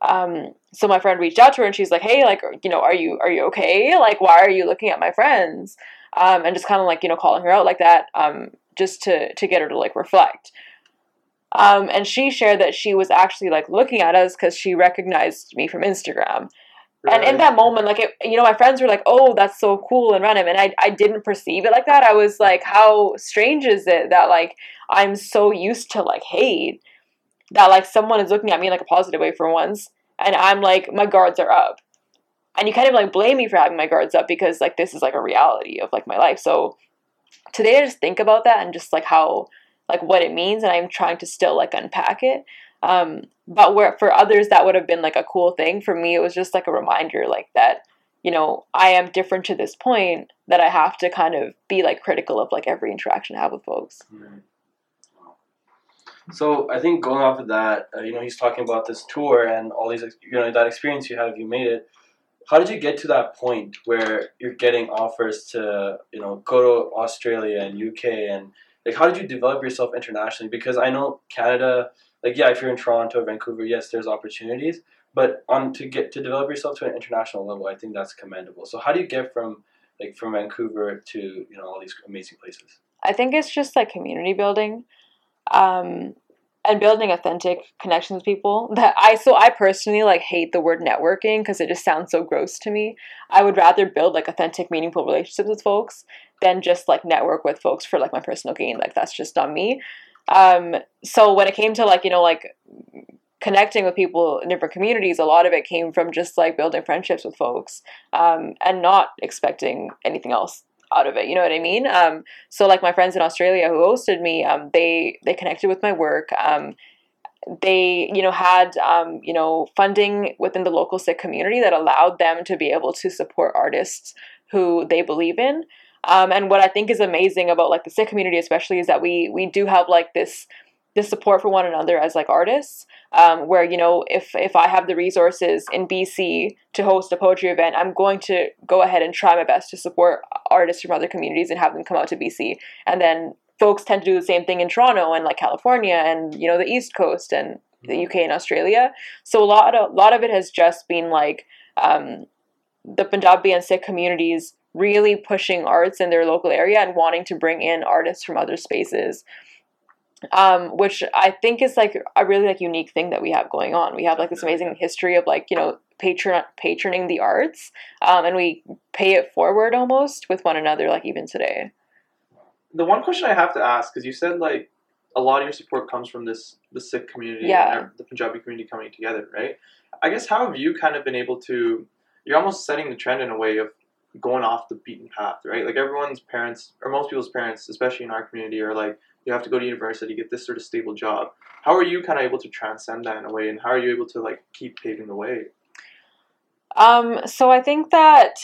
Um, so my friend reached out to her and she's like hey like you know are you are you okay? Like why are you looking at my friends? Um, and just kind of like you know calling her out like that um, just to to get her to like reflect. Um, and she shared that she was actually like looking at us because she recognized me from instagram and in that moment like it, you know my friends were like oh that's so cool and random. And I, I didn't perceive it like that. I was like how strange is it that like i'm so used to like hate that like someone is looking at me in like a positive way for once and i'm like my guards are up. And you kind of like blame me for having my guards up because like this is like a reality of like my life. So today i just think about that and just like how like what it means and i'm trying to still like unpack it um but where for others that would have been like a cool thing for me it was just like a reminder like that you know i am different to this point that i have to kind of be like critical of like every interaction i have with folks. So I think going off of that, uh, you know, he's talking about this tour and all these, you know, that experience you had if you made it. How did you get to that point where you're getting offers to, you know, go to Australia and UK and like how did you develop yourself internationally? Because I know Canada, like yeah, if you're in Toronto, or Vancouver, yes, there's opportunities, but on to get to develop yourself to an international level, I think that's commendable. So how do you get from like from Vancouver to you know all these amazing places? I think it's just like community building, um, and building authentic connections with people. That I so I personally like hate the word networking because it just sounds so gross to me. I would rather build like authentic, meaningful relationships with folks than just like network with folks for like my personal gain. Like that's just not me. Um, so when it came to like you know like connecting with people in different communities, a lot of it came from just like building friendships with folks um, and not expecting anything else out of it. You know what I mean? Um, so like my friends in Australia who hosted me, um, they they connected with my work. Um, they you know had um, you know funding within the local Sikh community that allowed them to be able to support artists who they believe in. Um, and what I think is amazing about like the Sikh community, especially, is that we we do have like this this support for one another as like artists. Um, where you know if if I have the resources in BC to host a poetry event, I'm going to go ahead and try my best to support artists from other communities and have them come out to BC. And then folks tend to do the same thing in Toronto and like California and you know the East Coast and the UK and Australia. So a lot of a lot of it has just been like um, the Punjabi and Sikh communities really pushing arts in their local area and wanting to bring in artists from other spaces um, which I think is like a really like unique thing that we have going on. We have like this amazing history of like you know patron patroning the arts, um, and we pay it forward almost with one another, like even today. The one question I have to ask, because you said like a lot of your support comes from this the Sikh community Yeah. and the Punjabi community coming together, right? I guess how have you kind of been able to? You're almost setting the trend in a way of going off the beaten path, right? Like everyone's parents, or most people's parents, especially in our community, are like, you have to go to university, get this sort of stable job. How are you kind of able to transcend that in a way, and how are you able to like keep paving the way? Um, so I think that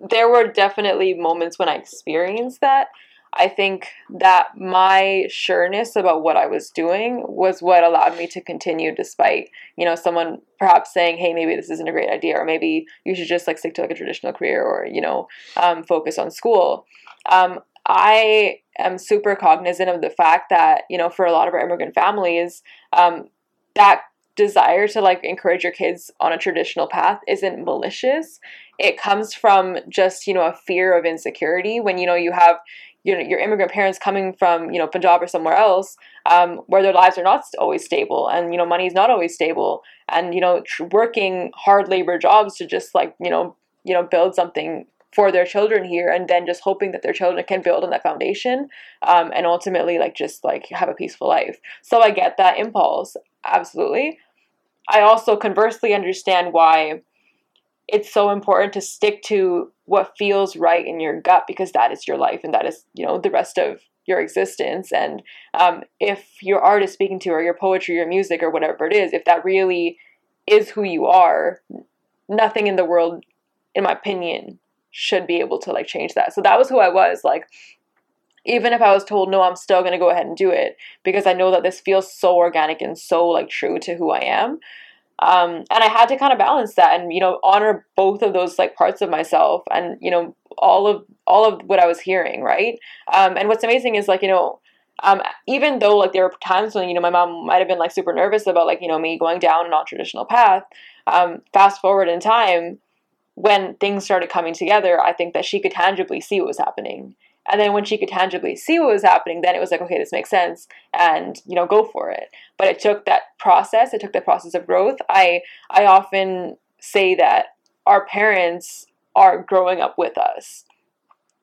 there were definitely moments when I experienced that. I think that my sureness about what I was doing was what allowed me to continue despite, you know, someone perhaps saying, hey, maybe this isn't a great idea, or maybe you should just like stick to like a traditional career or, you know, um, focus on school. Um, I am super cognizant of the fact that, you know, for a lot of our immigrant families, um, that desire to like encourage your kids on a traditional path isn't malicious. It comes from just, you know, a fear of insecurity when, you know, you have you know, your immigrant parents coming from, you know, Punjab or somewhere else, um, where their lives are not always stable and, you know, money is not always stable. And, you know, tr- working hard labor jobs to just like, you know, you know, build something for their children here and then just hoping that their children can build on that foundation um, and ultimately like just like have a peaceful life. So i get that impulse absolutely. I also conversely understand why it's so important to stick to what feels right in your gut because that is your life and that is you know the rest of your existence. And um, if your art is speaking to or your poetry or music or whatever it is if that really is who you are nothing in the world in my opinion should be able to like change that. So that was who i was like even if i was told no i'm still going to go ahead and do it because i know that this feels so organic and so like true to who i am um, and i had to kind of balance that and you know honor both of those like parts of myself and you know all of all of what i was hearing right? Um, and what's amazing is like you know um, even though like there were times when you know my mom might have been like super nervous about like you know me going down a non-traditional path um, fast forward in time when things started coming together i think that she could tangibly see what was happening and then when she could tangibly see what was happening then it was like okay this makes sense and you know go for it. But it took that process it took that process of growth. I i often say that our parents are growing up with us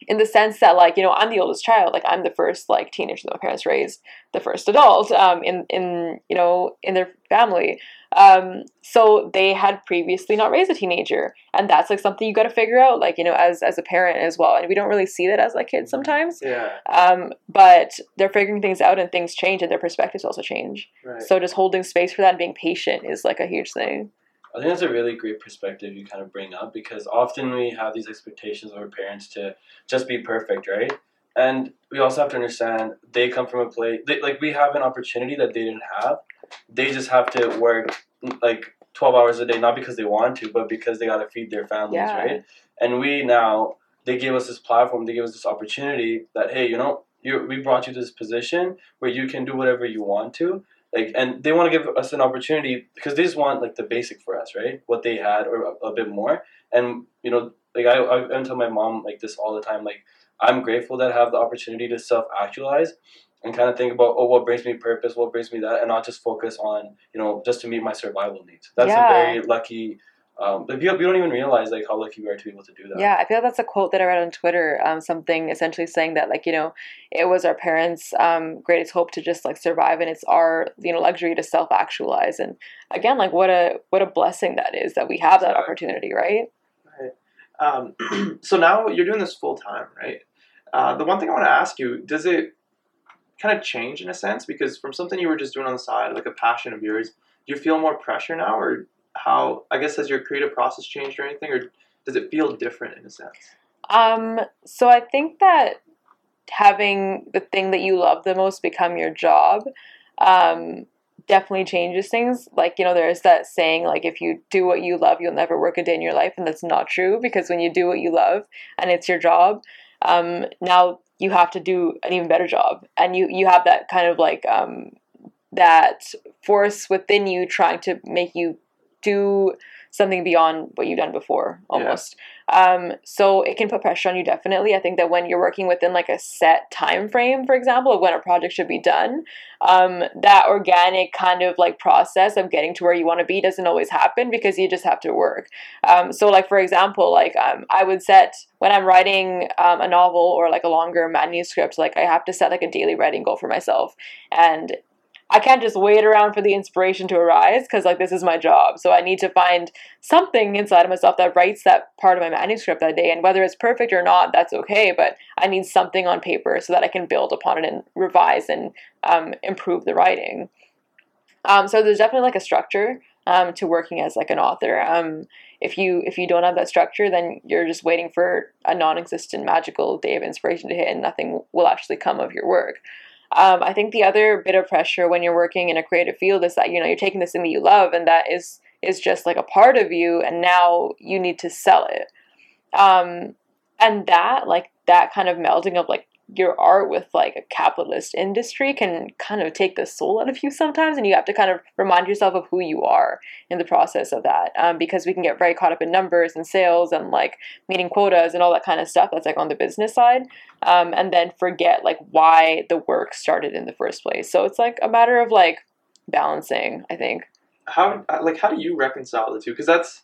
in the sense that like you know i'm the oldest child like i'm the first like teenager that my parents raised the first adult um, in in you know in their family um, so they had previously not raised a teenager and that's like something you got to figure out like you know as as a parent as well and we don't really see that as like kids sometimes Yeah. um, but they're figuring things out and things change and their perspectives also change Right. so just holding space for that and being patient is like a huge thing I think that's a really great perspective you kind of bring up because often we have these expectations of our parents to just be perfect, right? And we also have to understand they come from a place they, like we have an opportunity that they didn't have. They just have to work like twelve hours a day, not because they want to, but because they got to feed their families, Yeah. right? And we now they gave us this platform, they gave us this opportunity that hey, you know, you we brought you to this position where you can do whatever you want to like and they want to give us an opportunity because they just want like the basic for us right what they had or a, a bit more and you know like I, I I tell my mom like this all the time like i'm grateful that i have the opportunity to self-actualize and kind of think about oh what brings me purpose what brings me that and not just focus on you know just to meet my survival needs that's Yeah. a very lucky um like you, you don't even realize like how lucky we are to be able to do that Yeah, I feel like that's a quote that I read on Twitter. Um, something essentially saying that like you know, it was our parents' um greatest hope to just like survive, and it's our you know luxury to self actualize. And again, like what a what a blessing that is that we have that Exactly. opportunity, right? Um, so now you're doing this full time, right? Uh, the one thing I want to ask you: Does it kind of change in a sense? Because from something you were just doing on the side, like a passion of yours, do you feel more pressure now, or how? I guess has your creative process changed or anything, or does it feel different in a sense? Um, so I think that having the thing that you love the most become your job, um, definitely changes things. Like, you know, there's that saying, like, if you do what you love, you'll never work a day in your life. And that's not true because when you do what you love and it's your job, um, now you have to do an even better job. And you, you have that kind of like, um, that force within you trying to make you do something beyond what you've done before almost. Um, so it can put pressure on you definitely. I think that when you're working within like a set time frame for example of when a project should be done um, that organic kind of like process of getting to where you want to be doesn't always happen because you just have to work. Um, so like for example like um, i would set when i'm writing um, a novel or like a longer manuscript like i have to set like a daily writing goal for myself. And I can't just wait around for the inspiration to arise because like this is my job. So I need to find something inside of myself that writes that part of my manuscript that day. And whether it's perfect or not, that's okay. But I need something on paper so that I can build upon it and revise and um, improve the writing. Um, so there's definitely like a structure um, to working as like an author. Um, if you if you don't have that structure, then you're just waiting for a non-existent magical day of inspiration to hit, and nothing will actually come of your work. Um, I think the other bit of pressure when you're working in a creative field is that you know you're taking this thing that you love and that is is just like a part of you, and now you need to sell it. Um, and that like that kind of melding of like your art with like a capitalist industry can kind of take the soul out of you sometimes, and you have to kind of remind yourself of who you are in the process of that. Um, because we can get very caught up in numbers and sales and like meeting quotas and all that kind of stuff that's like on the business side um, and then forget like why the work started in the first place. So it's like a matter of like balancing, I think. How like how do you reconcile the two? Because that's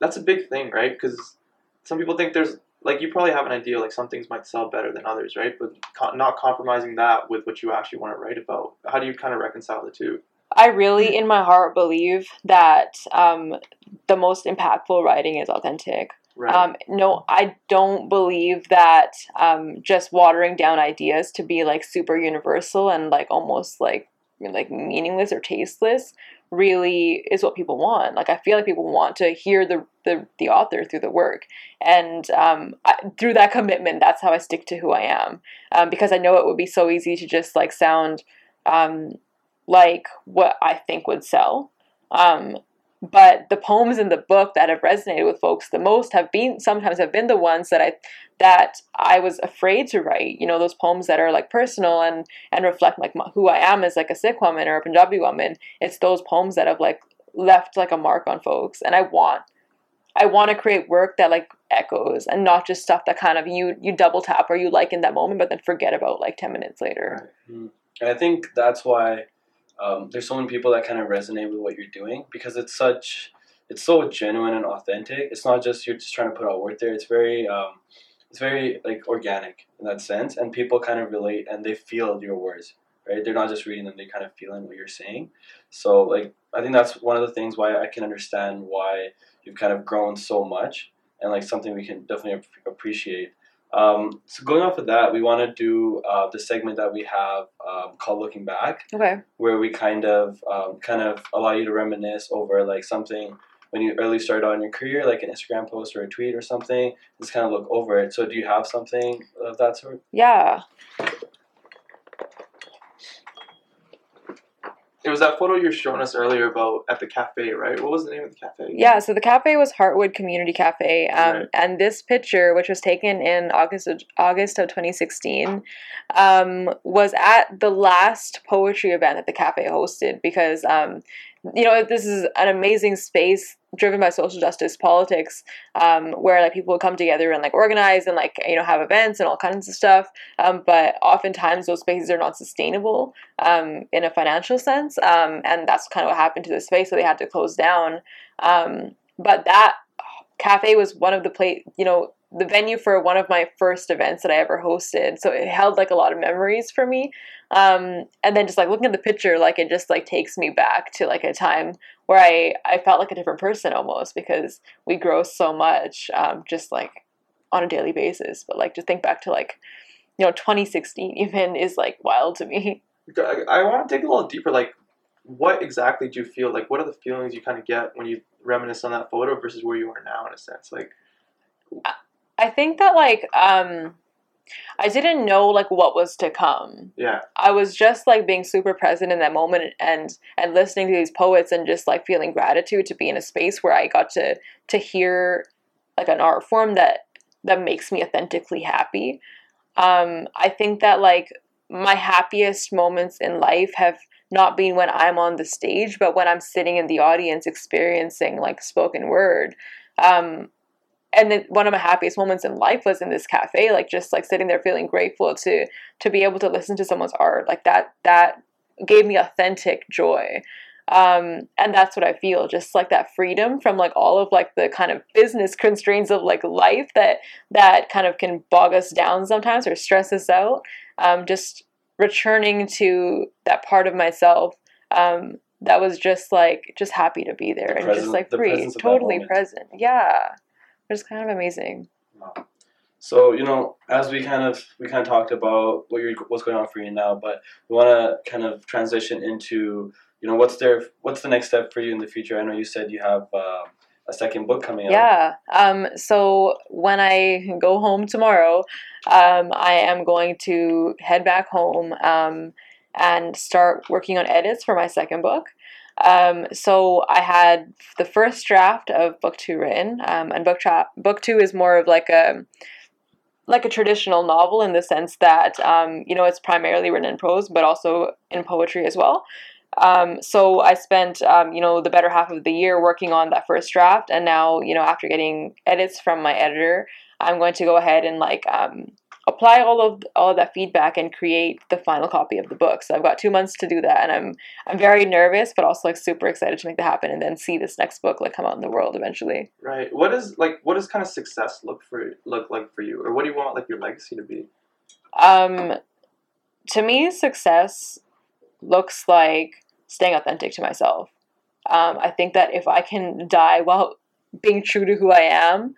that's a big thing, right? Because some people think there's like you probably have an idea like some things might sell better than others, right? But co- not compromising that with what you actually want to write about. How do you kind of reconcile the two? I really, in my heart, believe that um, the most impactful writing is authentic. Right. Um, no, I don't believe that um, just watering down ideas to be like super universal and like almost like like meaningless or tasteless really is what people want. Like I feel like people want to hear the the, the author through the work, and um, I, through that commitment, that's how I stick to who I am. Um, because I know it would be so easy to just like sound um, like what I think would sell. Um, but the poems in the book that have resonated with folks the most have been sometimes have been the ones that I that I was afraid to write. You know, those poems that are like personal and and reflect like who I am as like a Sikh woman or a Punjabi woman. It's those poems that have like left like a mark on folks, and I want I want to create work that like echoes and not just stuff that kind of you you double tap or you like in that moment, but then forget about like ten minutes later. Mm. And I think that's why um, there's so many people that kind of resonate with what you're doing because it's such, it's so genuine and authentic. It's not just you're just trying to put out work there. It's very, um, it's very like organic in that sense, and people kind of relate and they feel your words, right? They're not just reading them; they kind of feeling what you're saying. So like I think that's one of the things why I can understand why you've kind of grown so much and like something we can definitely ap- appreciate. Um, so going off of that, we want to do uh, the segment that we have um, called "Looking Back," Okay. where we kind of um, kind of allow you to reminisce over like something when you early started on your career, like an Instagram post or a tweet or something. Just kind of look over it. So, do you have something of that sort? Yeah. It was that photo you were showing us earlier about at the cafe, right? What was the name of the cafe? Yeah, so the cafe was Heartwood Community Cafe, um, Right. and this picture, which was taken in August of, August of 2016, um, was at the last poetry event that the cafe hosted because, um, you know, this is an amazing space driven by social justice politics, um, where like people would come together and like organize and like you know have events and all kinds of stuff. Um, but oftentimes those spaces are not sustainable um, in a financial sense, um, and that's kind of what happened to the space. So they had to close down. Um, but that cafe was one of the place, you know, the venue for one of my first events that I ever hosted. So it held like a lot of memories for me. Um, and then just like looking at the picture, like it just like takes me back to like a time where I I felt like a different person almost because we grow so much, um, just like on a daily basis. But like to think back to like, you know, 2016 even is like wild to me. I, I want to dig a little deeper. Like, what exactly do you feel? Like, what are the feelings you kind of get when you reminisce on that photo versus where you are now, in a sense? Like, I think that like um I didn't know like what was to come. yeah, I was just like being super present in that moment and and listening to these poets and just like feeling gratitude to be in a space where I got to to hear like an art form that that makes me authentically happy. Um I think that like my happiest moments in life have not been when I'm on the stage, but when I'm sitting in the audience experiencing like spoken word. Um, and then one of my happiest moments in life was in this cafe, like just like sitting there feeling grateful to to be able to listen to someone's art. Like that that gave me authentic joy. Um, and that's what I feel, just like that freedom from like all of like the kind of business constraints of like life that that kind of can bog us down sometimes or stress us out. Um, just returning to that part of myself um, that was just like just happy to be there The and just like free, presence of that totally present. Yeah, it was kind of amazing. So you know, as we kind of we kind of talked about what you're, what's going on for you now, but we want to kind of transition into you know what's there what's the next step for you in the future. I know you said you have uh, a second book coming out. Yeah. Um, so when I go home tomorrow, um, I am going to head back home um, and start working on edits for my second book. Um, so I had the first draft of book two written, um, and book tra- book two is more of like a like a traditional novel in the sense that um, you know it's primarily written in prose, but also in poetry as well. Um, so I spent, um, you know, the better half of the year working on that first draft, and now, you know, after getting edits from my editor, I'm going to go ahead and like um, apply all of all of that feedback and create the final copy of the book. So I've got two months to do that, and I'm I'm very nervous, but also like super excited to make that happen, and then see this next book like come out in the world eventually. right. What is like? What does kind of success look for look like for you, or what do you want like your legacy to be? Um, to me, success looks like staying authentic to myself. Um, I think that if I can die while being true to who I am,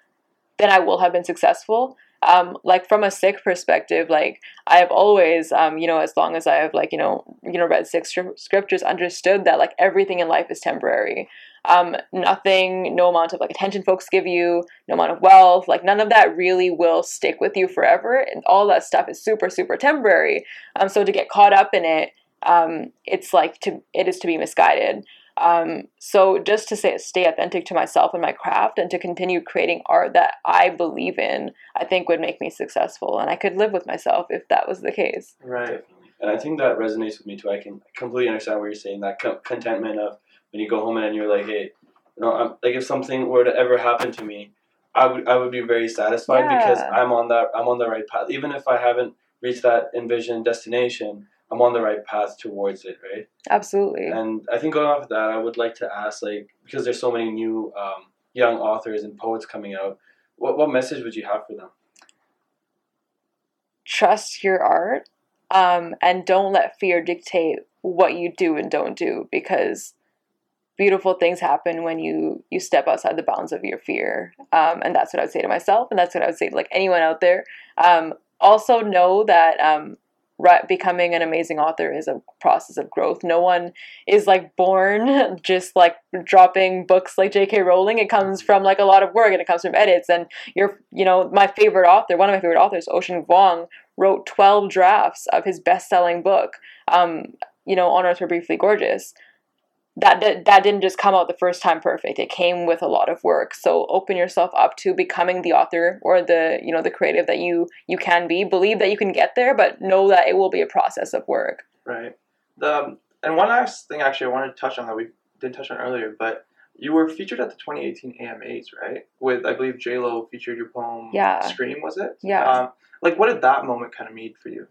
then I will have been successful. Um, like from a Sikh perspective, like I have always, um, you know, as long as I have like you know, you know, read scri- scriptures, understood that like everything in life is temporary. Um, nothing, no amount of like attention folks give you, no amount of wealth, like none of that really will stick with you forever, and all that stuff is super, super temporary. Um, so to get caught up in it, um, it's like to it is to be misguided. Um, so just to say, stay authentic to myself and my craft, and to continue creating art that I believe in, I think would make me successful, and I could live with myself if that was the case. Right. Definitely. And I think that resonates with me too. I can completely understand what you're saying. That co- contentment of when you go home and you're like, hey, you know, I'm, like if something were to ever happen to me, I would I would be very satisfied because I'm on that I'm on the right path. Even if I haven't reached that envisioned destination, I'm on the right path towards it, right? Absolutely. And I think going off of that, I would like to ask, like, because there's so many new um, young authors and poets coming out, what what message would you have for them? trust your art um, and don't let fear dictate what you do and don't do because beautiful things happen when you you step outside the bounds of your fear um, and that's what i would say to myself and that's what i would say to like anyone out there um, also know that um, becoming an amazing author is a process of growth. No one is like born just like dropping books like jk rowling. It comes from like a lot of work and it comes from edits. And you're you know my favorite author one of my favorite authors ocean vuong wrote 12 drafts of his best-selling book um, you know on earth we're briefly gorgeous that, that that didn't just come out the first time perfect it came with a lot of work so open yourself up to becoming the author or the you know the creative that you you can be believe that you can get there but know that it will be a process of work Right. The um, and one last thing actually I wanted to touch on that we didn't touch on earlier, but you were featured at the 2018 AMAs, right? With I believe J Lo featured your poem. Yeah. Scream was it? Yeah. Um, like what did that moment kind of mean for you?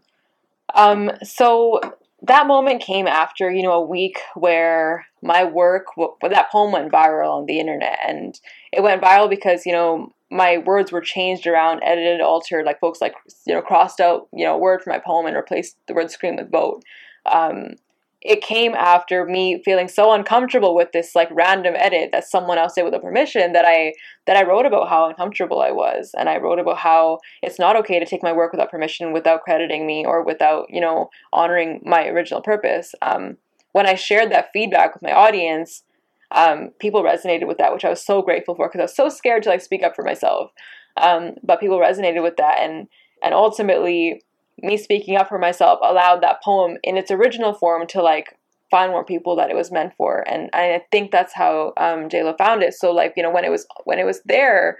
Um, so that moment came after, you know, a week where my work, well, that poem went viral on the internet. And it went viral because, you know, my words were changed around, edited, altered. Like folks, like, you know, crossed out, you know, word for my poem and replaced the word scream with vote. Um, it came after me feeling so uncomfortable with this like random edit that someone else did with a permission that I that I wrote about how uncomfortable I was. And I wrote about how it's not okay to take my work without permission without crediting me or without you know honoring my original purpose. Um, when I shared that feedback with my audience um, people resonated with that which I was so grateful for because I was so scared to like speak up for myself. Um, but people resonated with that and and ultimately me speaking up for myself allowed that poem in its original form to like find more people that it was meant for. And i think that's how um lo found it. So like you know when it was when it was there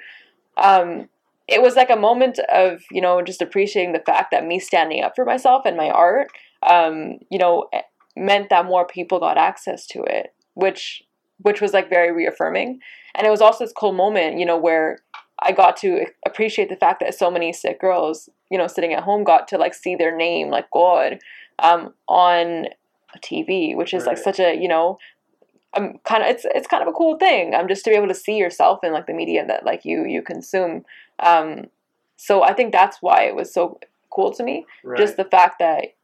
um it was like a moment of you know just appreciating the fact that me standing up for myself and my art um you know meant that more people got access to it which which was like very reaffirming. And it was also this cool moment you know where I got to appreciate the fact that so many Sikh girls, you know, sitting at home got to like see their name, like Kaur, um, on TV, which is like such a, you know, um, kind of it's it's kind of a cool thing. Um, just to be able to see yourself in like the media that like you you consume. Um, so I think that's why it was so cool to me. Right. Just the fact that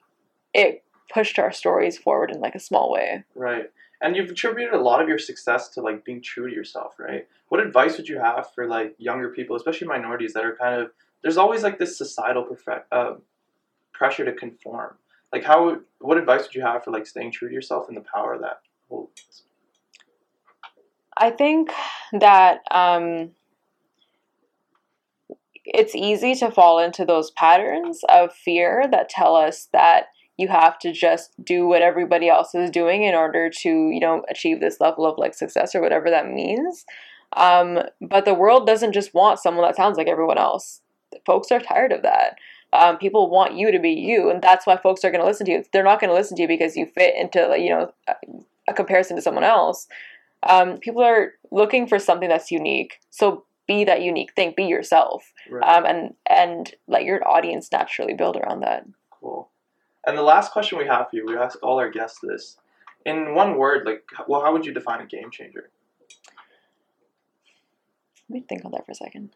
it pushed our stories forward in like a small way. Right. And you've attributed a lot of your success to like being true to yourself, right? What advice would you have for like younger people, especially minorities that are kind of there's always like this societal perfect, uh, pressure to conform. Like how what advice would you have for like staying true to yourself and the power that holds? I think that um, it's easy to fall into those patterns of fear that tell us that you have to just do what everybody else is doing in order to, you know, achieve this level of like success or whatever that means. Um, but the world doesn't just want someone that sounds like everyone else. Folks are tired of that. Um, people want you to be you, and that's why folks are going to listen to you. They're not going to listen to you because you fit into, like, you know, a, a comparison to someone else um, people are looking for something that's unique. So be that unique thing. Be yourself, Right. um, and and let your audience naturally build around that. Cool. And the last question we have for you, we ask all our guests this. In one word, like, well, how would you define a game changer? Let me think on that for a second.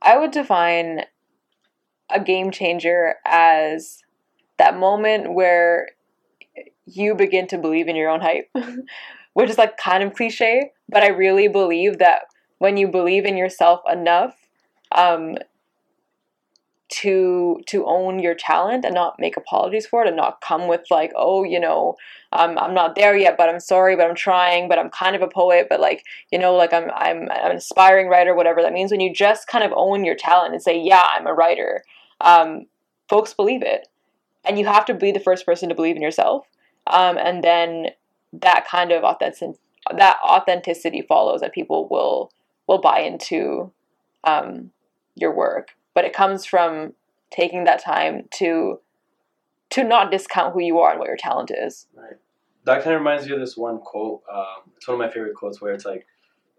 I would define a game changer as that moment where you begin to believe in your own hype, which is like kind of cliche, but I really believe that when you believe in yourself enough um, to to own your talent and not make apologies for it and not come with like oh you know um, I'm not there yet but I'm sorry but I'm trying but I'm kind of a poet but like you know like I'm I'm I'm an aspiring writer whatever that means when you just kind of own your talent and say yeah I'm a writer um, folks believe it. And you have to be the first person to believe in yourself um, and then that kind of authentic that authenticity follows that people will will buy into um, your work but it comes from taking that time to to not discount who you are and what your talent is Right. That kind of reminds me of this one quote. Um, it's one of my favorite quotes where it's like,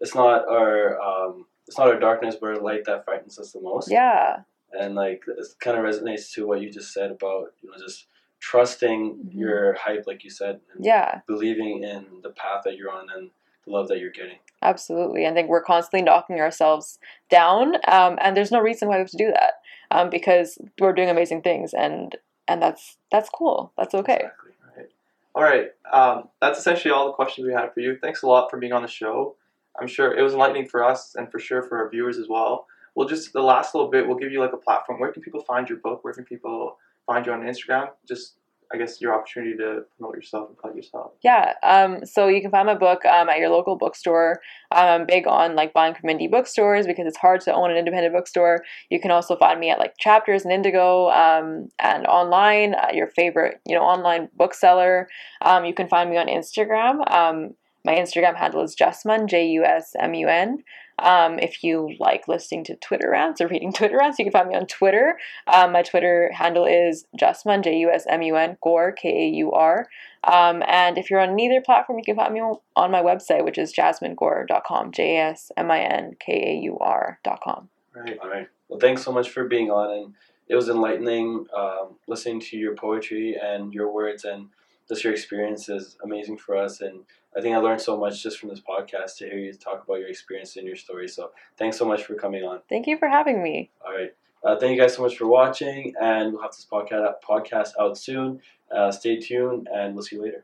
"It's not our um, it's not our darkness, but our light that frightens us the most." yeah and like it kind of resonates to what you just said about you know just trusting Mhm. your hype, like you said, and yeah believing in the path that you're on, and the love that you're getting. Absolutely. I think we're constantly knocking ourselves down, um, and there's no reason why we have to do that um, because we're doing amazing things, and and that's that's cool. That's okay. Exactly. Right. All right. Um, that's essentially all the questions we had for you. Thanks a lot for being on the show. I'm sure it was enlightening for us and for sure for our viewers as well. We'll just the last little bit. We'll give you like a platform. Where can people find your book? Where can people find you on Instagram? Just I guess your opportunity to promote yourself and plug yourself. Yeah. Um, so you can find my book um, at your local bookstore. Um, I'm big on like buying from indie bookstores because it's hard to own an independent bookstore. You can also find me at like Chapters and Indigo um, and online. Uh, your favorite, you know, online bookseller. Um, you can find me on Instagram. Um, my Instagram handle is Jusmun J U S M U N. Um, if you like listening to Twitter rants or reading Twitter rants, you can find me on Twitter. Um, my Twitter handle is Jusmun, J U S M U N, Kaur, K A U R. Um, and if you're on neither platform, you can find me on my website, which is jasminkaur.com, J A S M I N K A U R.com. Right. All right. Well, thanks so much for being on, and it was enlightening um, listening to your poetry and your words, and just your experience is amazing for us. And I think I learned so much just from this podcast to hear you talk about your experience and your story. So thanks so much for coming on. Thank you for having me. All right. Uh, thank you guys so much for watching, and we'll have this podcast podcast out soon. Uh, stay tuned, and we'll see you later.